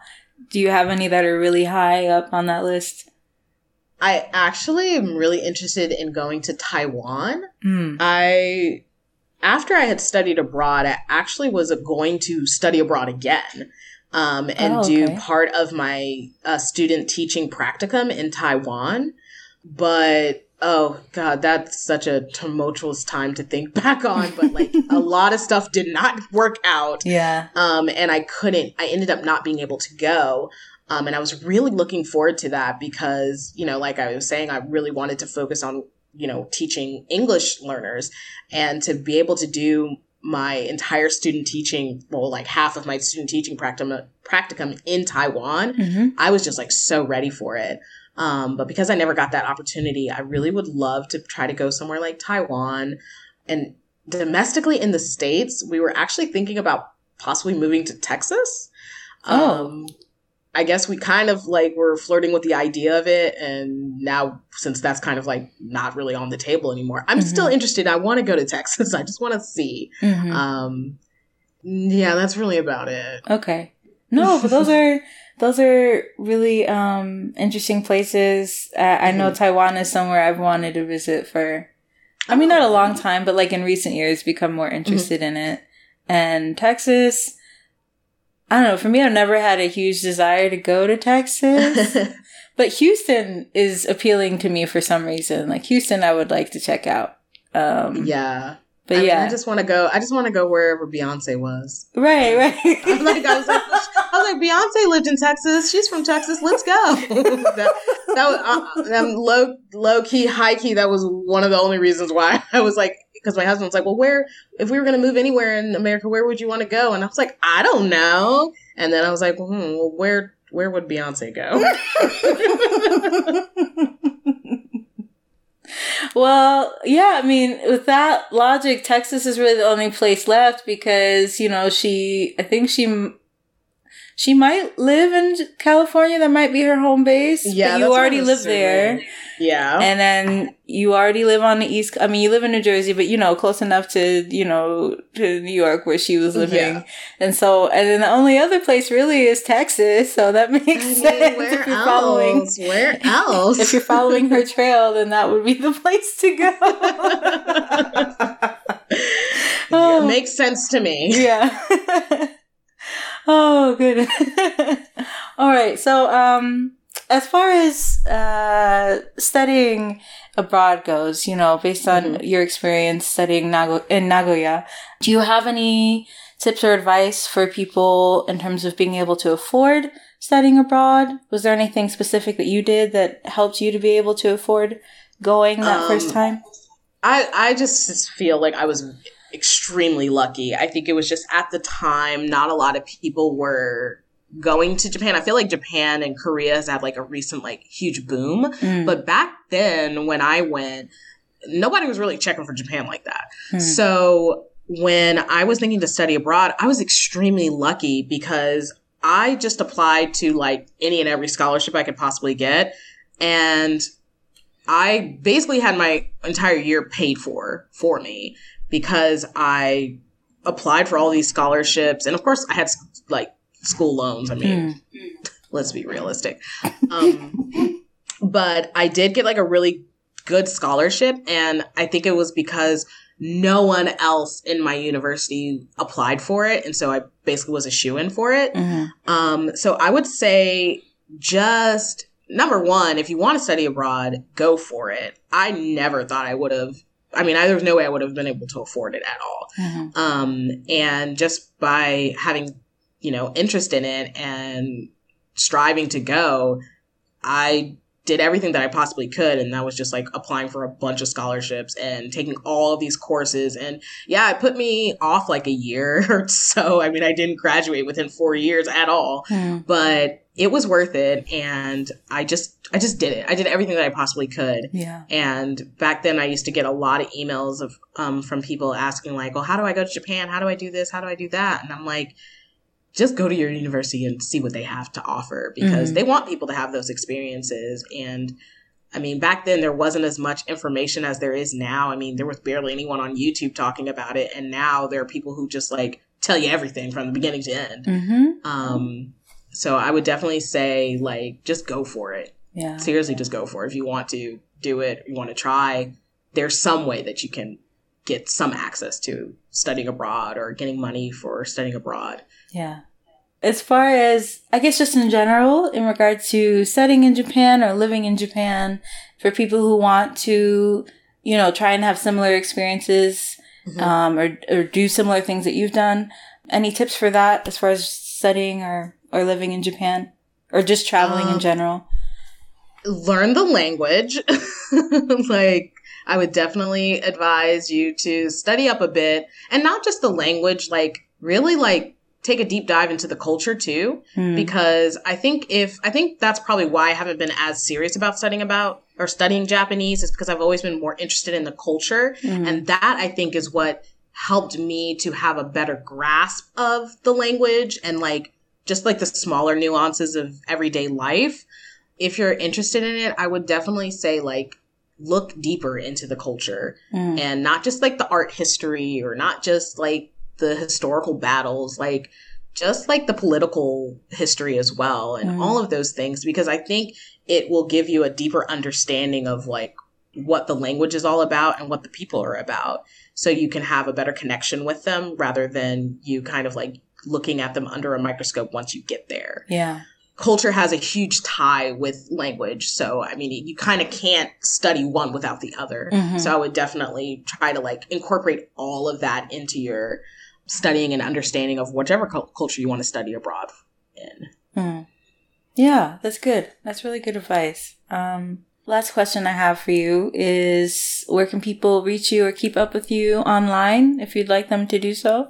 do you have any that are really high up on that list? I actually am really interested in going to Taiwan. Mm. I, after I had studied abroad, I actually was going to study abroad again. Um, and Oh, do part of my uh, student teaching practicum in Taiwan. But oh god, that's such a tumultuous time to think back on. But like a lot of stuff did not work out. Yeah. um, and I couldn't. I ended up not being able to go. Um, and I was really looking forward to that because, you know, like I was saying, I really wanted to focus on, you know, teaching English learners and to be able to do my entire student teaching, well, like half of my student teaching practicum, practicum in Taiwan. hmm I was just like so ready for it. Um, but because I never got that opportunity, I really would love to try to go somewhere like Taiwan. And domestically in the States, we were actually thinking about possibly moving to Texas. Oh. Um, I guess we kind of like were flirting with the idea of it. And now, since that's kind of like not really on the table anymore, I'm still interested. I want to go to Texas. I just want to see. hmm Um, yeah, that's really about it. Okay. No, but those are those are really um interesting places. Uh, I know Taiwan is somewhere I've wanted to visit for I mean not a long time, but like in recent years become more interested in it. And Texas I don't know, for me I've never had a huge desire to go to Texas. but Houston is appealing to me for some reason. Like Houston I would like to check out. Um yeah. But I mean, yeah. I just want to go. I just want to go wherever Beyonce was. right, right. like I was like, I was like, Beyonce lived in Texas. She's from Texas. Let's go. that, that was uh, um, low, low key, high key. That was one of the only reasons why I was like, because my husband was like, well, where, if we were going to move anywhere in America, where would you want to go? And I was like, I don't know. And then I was like, hmm, well, where, where would Beyonce go? Well, yeah, I mean, with that logic, Texas is really the only place left because, you know, she, I think she, she might live in California. That might be her home base. Yeah, but you already live there. yeah. And then you already live on the East. I mean, you live in New Jersey, but you know, close enough to, you know, to New York where she was living. Yeah. And so, and then the only other place really is Texas. So that makes I mean, sense where if you're following. else? Where else? If you're following her trail, then that would be the place to go. yeah, oh. makes sense to me. yeah. Oh, good. All right. So, um, as far as uh, studying abroad goes, you know, based on Mhm. your experience studying Nago- in Nagoya, do you have any tips or advice for people in terms of being able to afford studying abroad? Was there anything specific that you did that helped you to be able to afford going that Um, first time? I I just feel like I was extremely lucky. I think it was just at the time not a lot of people were going to Japan. I feel like Japan and Korea has had like a recent like huge boom, Mm. but back then when I went, nobody was really checking for Japan like that. Hmm. So when I was thinking to study abroad, I was extremely lucky because I just applied to like any and every scholarship I could possibly get. And I basically had my entire year paid for for me because I applied for all these scholarships. And of course, I had like school loans. I mean, let's be realistic. Um, but I did get like a really good scholarship. And I think it was because no one else in my university applied for it. And so I basically was a shoo in for it. Mhm. Um, so I would say just number one, if you want to study abroad, go for it. I never thought I would have. I mean, I, there was no way I would have been able to afford it at all. Mhm. Um, and just by having, you know, interest in it and striving to go, I did everything that I possibly could. And that was just like applying for a bunch of scholarships and taking all of these courses. And yeah, it put me off like a year or so. I mean, I didn't graduate within four years at all Mm. but it was worth it and i just i just did it i did everything that i possibly could Yeah. and back then i used to get a lot of emails of um, from people asking like well how do i go to japan how do i do this how do i do that and i'm like just go to your university and see what they have to offer because Mhm. they want people to have those experiences and I mean, back then there wasn't as much information as there is now. I mean, there was barely anyone on YouTube talking about it, and now there are people who just like tell you everything from the beginning to end. Mm-hmm. Um, so I would definitely say like just go for it. Yeah. Seriously, just go for it. If you want to do it, you want to try. There's some way that you can get some access to studying abroad or getting money for studying abroad. Yeah. As far as, I guess, just in general, in regards to studying in Japan or living in Japan, for people who want to, you know, try and have similar experiences Mhm. um, or, or do similar things that you've done, any tips for that as far as studying or, or living in Japan or just traveling in Um, general? Learn the language. like I would definitely advise you to study up a bit and not just the language, like really like take a deep dive into the culture too. Hmm. because I think if I think that's probably why I haven't been as serious about studying about or studying Japanese is because I've always been more interested in the culture Mhm. and that I think is what helped me to have a better grasp of the language and like just like the smaller nuances of everyday life. If you're interested in it, I would definitely say like look deeper into the culture Mm. and not just like the art history or not just like the historical battles, like just like the political history as well and Mm. all of those things because I think it will give you a deeper understanding of like what the language is all about and what the people are about so you can have a better connection with them rather than you kind of like looking at them under a microscope once you get there Yeah. culture has a huge tie with language. So, I mean, you kind of can't study one without the other. Mhm. So, I would definitely try to like incorporate all of that into your studying and understanding of whichever cul- culture you want to study abroad in. Hmm. Yeah, that's good. That's really good advice. Um, last question I have for you is where can people reach you or keep up with you online if you'd like them to do so?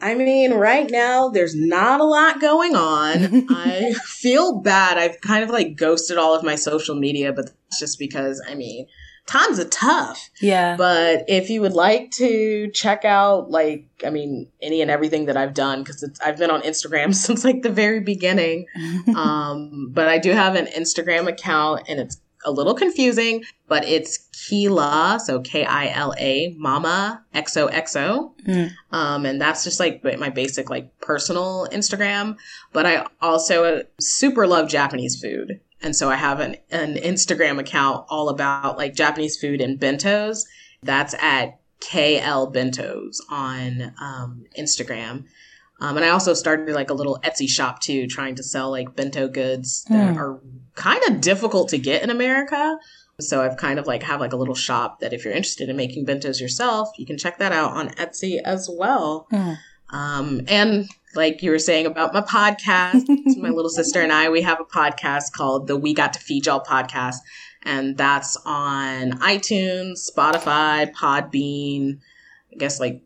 I mean, right now there's not a lot going on. I feel bad. I've kind of like ghosted all of my social media, but that's just because I mean, times are tough. Yeah. But if you would like to check out, like, I mean, any and everything that I've done, because I've been on Instagram since like the very beginning. um, but I do have an Instagram account, and it's a little confusing, but it's Kila, so K I L A, Mama XOXO. Mm. Um, and that's just like my basic, like, personal Instagram. But I also super love Japanese food. And so I have an, an Instagram account all about like Japanese food and bentos. That's at KL Bentos on um, Instagram. Um, and I also started like a little Etsy shop too, trying to sell like bento goods that Hmm. are kind of difficult to get in America. So I've kind of like have like a little shop that if you're interested in making bentos yourself, you can check that out on Etsy as well. Hmm. Um, and like you were saying about my podcast, my little sister and I, we have a podcast called the We Got to Feed Y'all podcast. And that's on iTunes, Spotify, Podbean. I guess like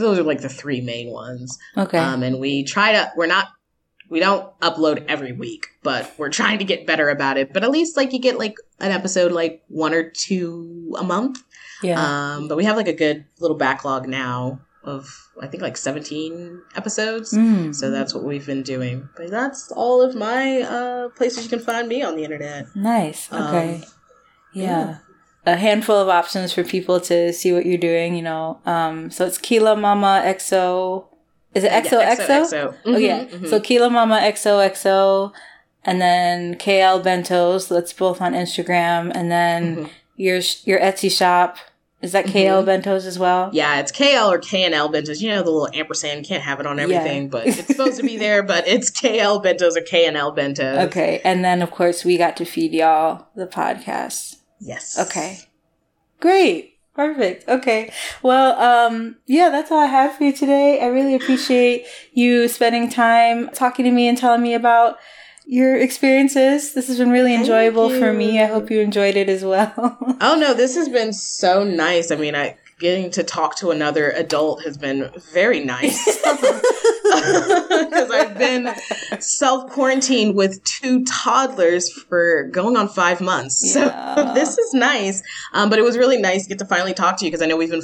those are like the three main ones. Okay. Um, and we try to, we're not, we don't upload every week, but we're trying to get better about it. But at least like you get like an episode like one or two a month. yeah. Um, but we have like a good little backlog now of I think like 17 episodes. Mm. So that's what we've been doing. But that's all of my uh, places you can find me on the internet. Nice. Okay. Um, yeah. A handful of options for people to see what you're doing, you know. Um, so it's Kila Mama XO. Is it XO Yeah, XO? XO. Oh, yeah. Mhm, mhm. So Kila Mama XOXO. And then KL Bentos. That's both on Instagram. And then Mhm. your your Etsy shop. Is that KL Mhm. Bentos as well? yeah, it's KL or KNL bentos. You know the little ampersand can't have it on everything, but it's supposed to be there. But it's KL bentos or KNL bentos. Okay. And then, of course, we got to feed y'all the podcast. Yes. Okay. Great. Perfect. Okay. Well, um, yeah, that's all I have for you today. I really appreciate you spending time talking to me and telling me about your experiences. This has been really enjoyable for me. I hope you enjoyed it as well. Oh no, this has been so nice. I mean, I getting to talk to another adult has been very nice because I've been self quarantined with two toddlers for going on five months. Yeah. So this is nice. Um, but it was really nice to get to finally talk to you because I know we've been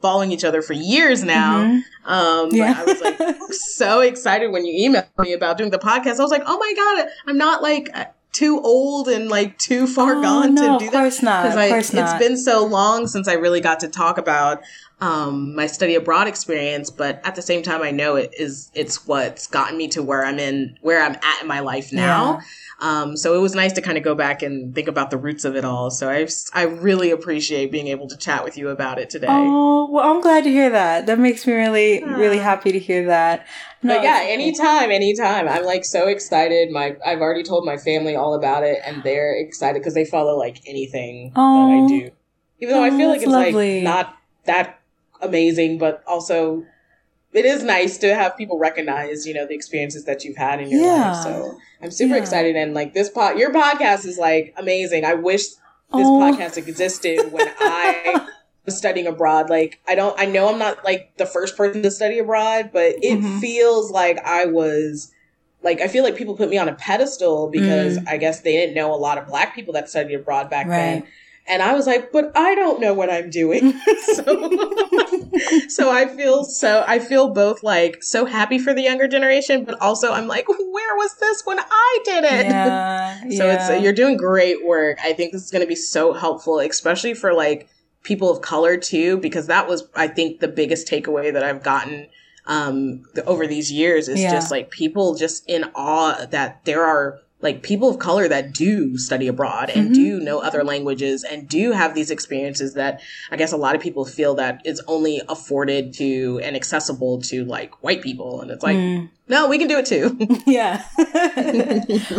following each other for years now. Mhm. Um, but Yeah. I was like so excited when you emailed me about doing the podcast. I was like, oh my god, I'm not like uh, too old and like too far Oh, gone no, to do that Of course not. Because it's not. been so long since I really got to talk about um, my study abroad experience. But at the same time, I know it is it's what's gotten me to where I'm in where I'm at in my life now. Um, so it was nice to kind of go back and think about the roots of it all. So I I really appreciate being able to chat with you about it today. Oh, well, I'm glad to hear that. That makes me really, really happy to hear that. No, But yeah, anytime, anytime. I'm like so excited. My I've already told my family all about it, and they're excited because they follow like anything Aw. that I do. Even though I feel like it's lovely. like not that amazing, but also it is nice to have people recognize, you know, the experiences that you've had in your Yeah. life. So I'm super Yeah. excited, and like this pod, your podcast is like amazing. I wish this Oh. podcast existed when I was studying abroad. Like I don't I know I'm not like the first person to study abroad, but it Mhm. feels like I was like I feel like people put me on a pedestal because Mm. I guess they didn't know a lot of black people that studied abroad back then. And I was like, but I don't know what I'm doing. so, so I feel so I feel both like so happy for the younger generation, but also I'm like, where was this when I did it? Yeah. So yeah. it's you're doing great work. I think this is going to be so helpful, especially for like people of color too, because that was I think the biggest takeaway that I've gotten um the, over these years is Yeah. just like people just in awe that there are like people of color that do study abroad and Mhm. do know other languages and do have these experiences that I guess a lot of people feel that it's only afforded to and accessible to like white people and it's like Mm. No we can do it too yeah.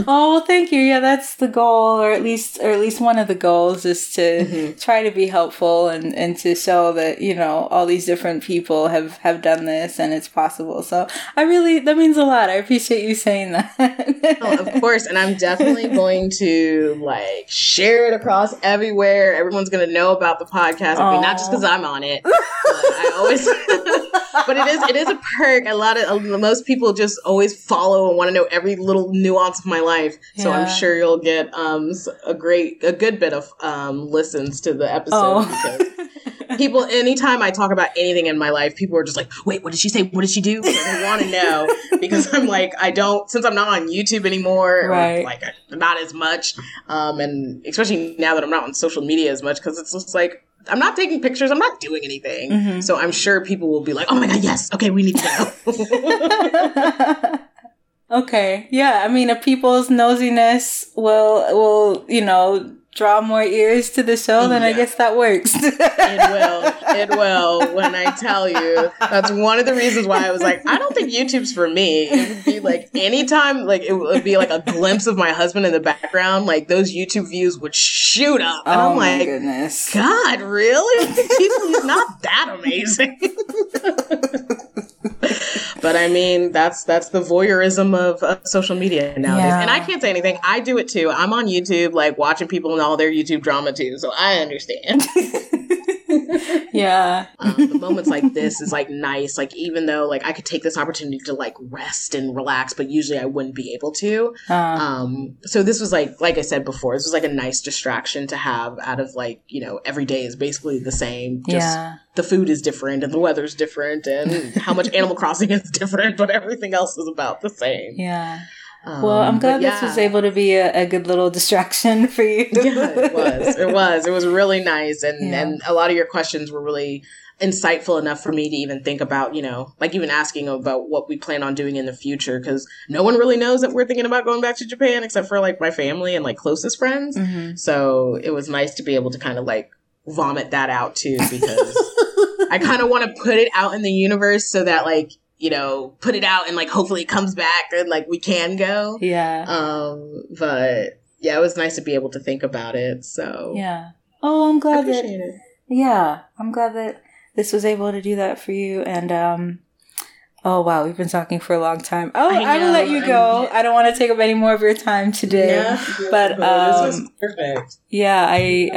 oh, well, thank you. Yeah, that's the goal, or at least, or at least one of the goals, is to Mhm. try to be helpful and and to show that you know all these different people have have done this and it's possible. So I really that means a lot. I appreciate you saying that. Oh, of course, and I'm definitely going to like share it across everywhere. Everyone's going to know about the podcast. I mean, not just because I'm on it. But I always, but it is it is a perk. A lot of uh, most people just always follow and want to know every little nuance of my life. So I'm sure you'll get um a great a good bit of um listens to the episode because Oh. people anytime i talk about anything in my life people are just like wait what did she say what did she do Like, i want to know because i'm like i don't since i'm not on youtube anymore Right. or like not as much um and especially now that i'm not on social media as much because it's just like i'm not taking pictures i'm not doing anything Mhm. so i'm sure people will be like oh my god yes okay we need to know okay. Yeah. I mean, a people's nosiness will will you know draw more ears to the show, then I guess that works. It will. It will. When I tell you, that's one of the reasons why I was like, I don't think YouTube's for me. It would be like anytime, like it would be like a glimpse of my husband in the background, like those YouTube views would shoot up, and oh I'm my like, goodness. God, really? He's not that amazing. but I mean, that's that's the voyeurism of, of social media nowadays. Yeah. And I can't say anything. I do it too. I'm on YouTube, like watching people and all their YouTube drama too. So I understand. yeah. um, but moments like this is like nice. Like even though like I could take this opportunity to like rest and relax, but usually I wouldn't be able to. Uh, Um, so this was like, like I said before, this was like a nice distraction to have out of like, you know, every day is basically the same. Just yeah. the food is different and the weather's different and how much Animal Crossing is different, but everything else is about the same. Yeah. Um, Well, I'm but glad this was able to be a, a good little distraction for you. yeah, it was. It was. It was really nice, and Yeah. and a lot of your questions were really insightful enough for me to even think about. You know, like even asking about what we plan on doing in the future, because no one really knows that we're thinking about going back to Japan except for like my family and like closest friends. hmm So it was nice to be able to kind of like vomit that out too, because I kind of want to put it out in the universe so that like you know put it out and like hopefully it comes back and like we can go. Yeah. Um, but yeah, it was nice to be able to think about it. So yeah. Oh, I'm glad that. it. Yeah, I'm glad that this was able to do that for you. And um, oh wow, we've been talking for a long time. Oh, I I, will let you go. know. I don't want to take up any more of your time today. Yeah, but, this was um, perfect. Yeah, I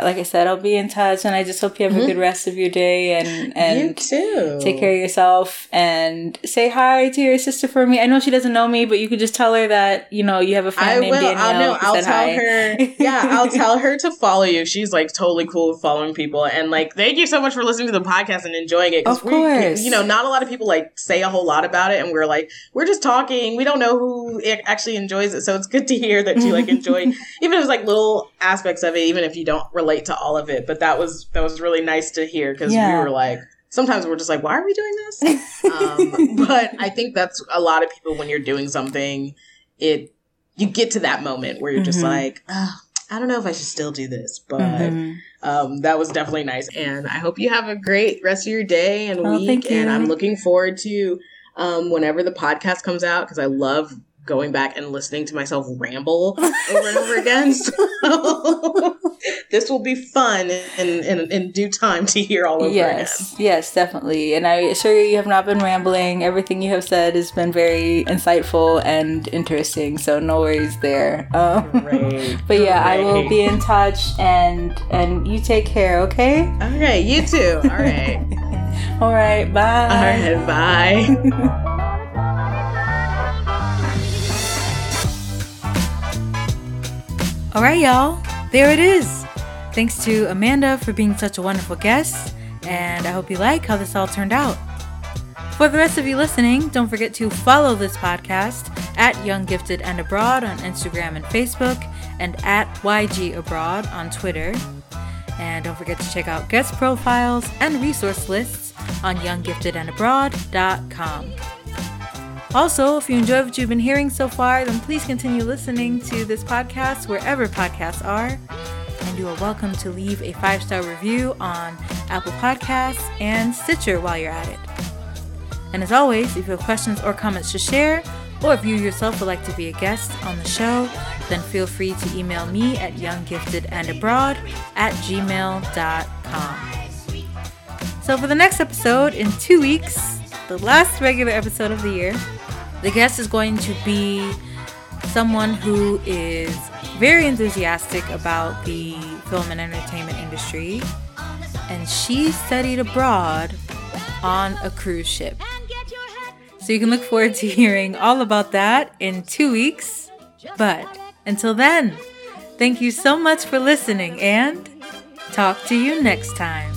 uh, like I said, I'll be in touch, and I just hope you have a Mhm. good rest of your day and and you too. take care of yourself and say hi to your sister for me. I know she doesn't know me, but you could just tell her that you know you have a friend I named will. Danielle. I'll know. I'll tell hi. her. Yeah, I'll tell her to follow you. She's like totally cool with following people, and like thank you so much for listening to the podcast and enjoying it. Of we- course. you know, not a lot of people like say a whole lot about it, and we're like, we're just talking. We don't know who actually enjoys it, so it's good to hear that you like enjoy, even if it's like little aspects of it, even if you don't relate to all of it. But that was that was really nice to hear because Yeah. we were like. Sometimes we're just like, why are we doing this? um, but I think that's a lot of people when you're doing something, it you get to that moment where you're just Mhm. like, oh, I don't know if I should still do this, but Mhm. um, that was definitely nice. And I hope you have a great rest of your day and Oh, week. And I'm looking forward to um, whenever the podcast comes out because I love going back and listening to myself ramble over and over again. So this will be fun in, in, in due time to hear all over Yes, yes, definitely. And I assure you, you have not been rambling. Everything you have said has been very insightful and interesting. So no worries there. Um. Great. but yeah, I will be in touch, and and you take care. Okay. All right, you too. All right. All right. Bye. All right, bye. All right, y'all. There it is. Thanks to Amanda for being such a wonderful guest, and I hope you like how this all turned out. For the rest of you listening, don't forget to follow this podcast at Young Gifted and Abroad on Instagram and Facebook, and at YG Abroad on Twitter. And don't forget to check out guest profiles and resource lists on younggiftedandabroad.com. Also, if you enjoy what you've been hearing so far, then please continue listening to this podcast wherever podcasts are. And you are welcome to leave a five star review on Apple Podcasts and Stitcher while you're at it. And as always, if you have questions or comments to share, or if you yourself would like to be a guest on the show, then feel free to email me at younggiftedandabroad at gmail.com. So for the next episode in two weeks, the last regular episode of the year, the guest is going to be someone who is very enthusiastic about the film and entertainment industry, and she studied abroad on a cruise ship. So you can look forward to hearing all about that in two weeks. But until then, thank you so much for listening and talk to you next time.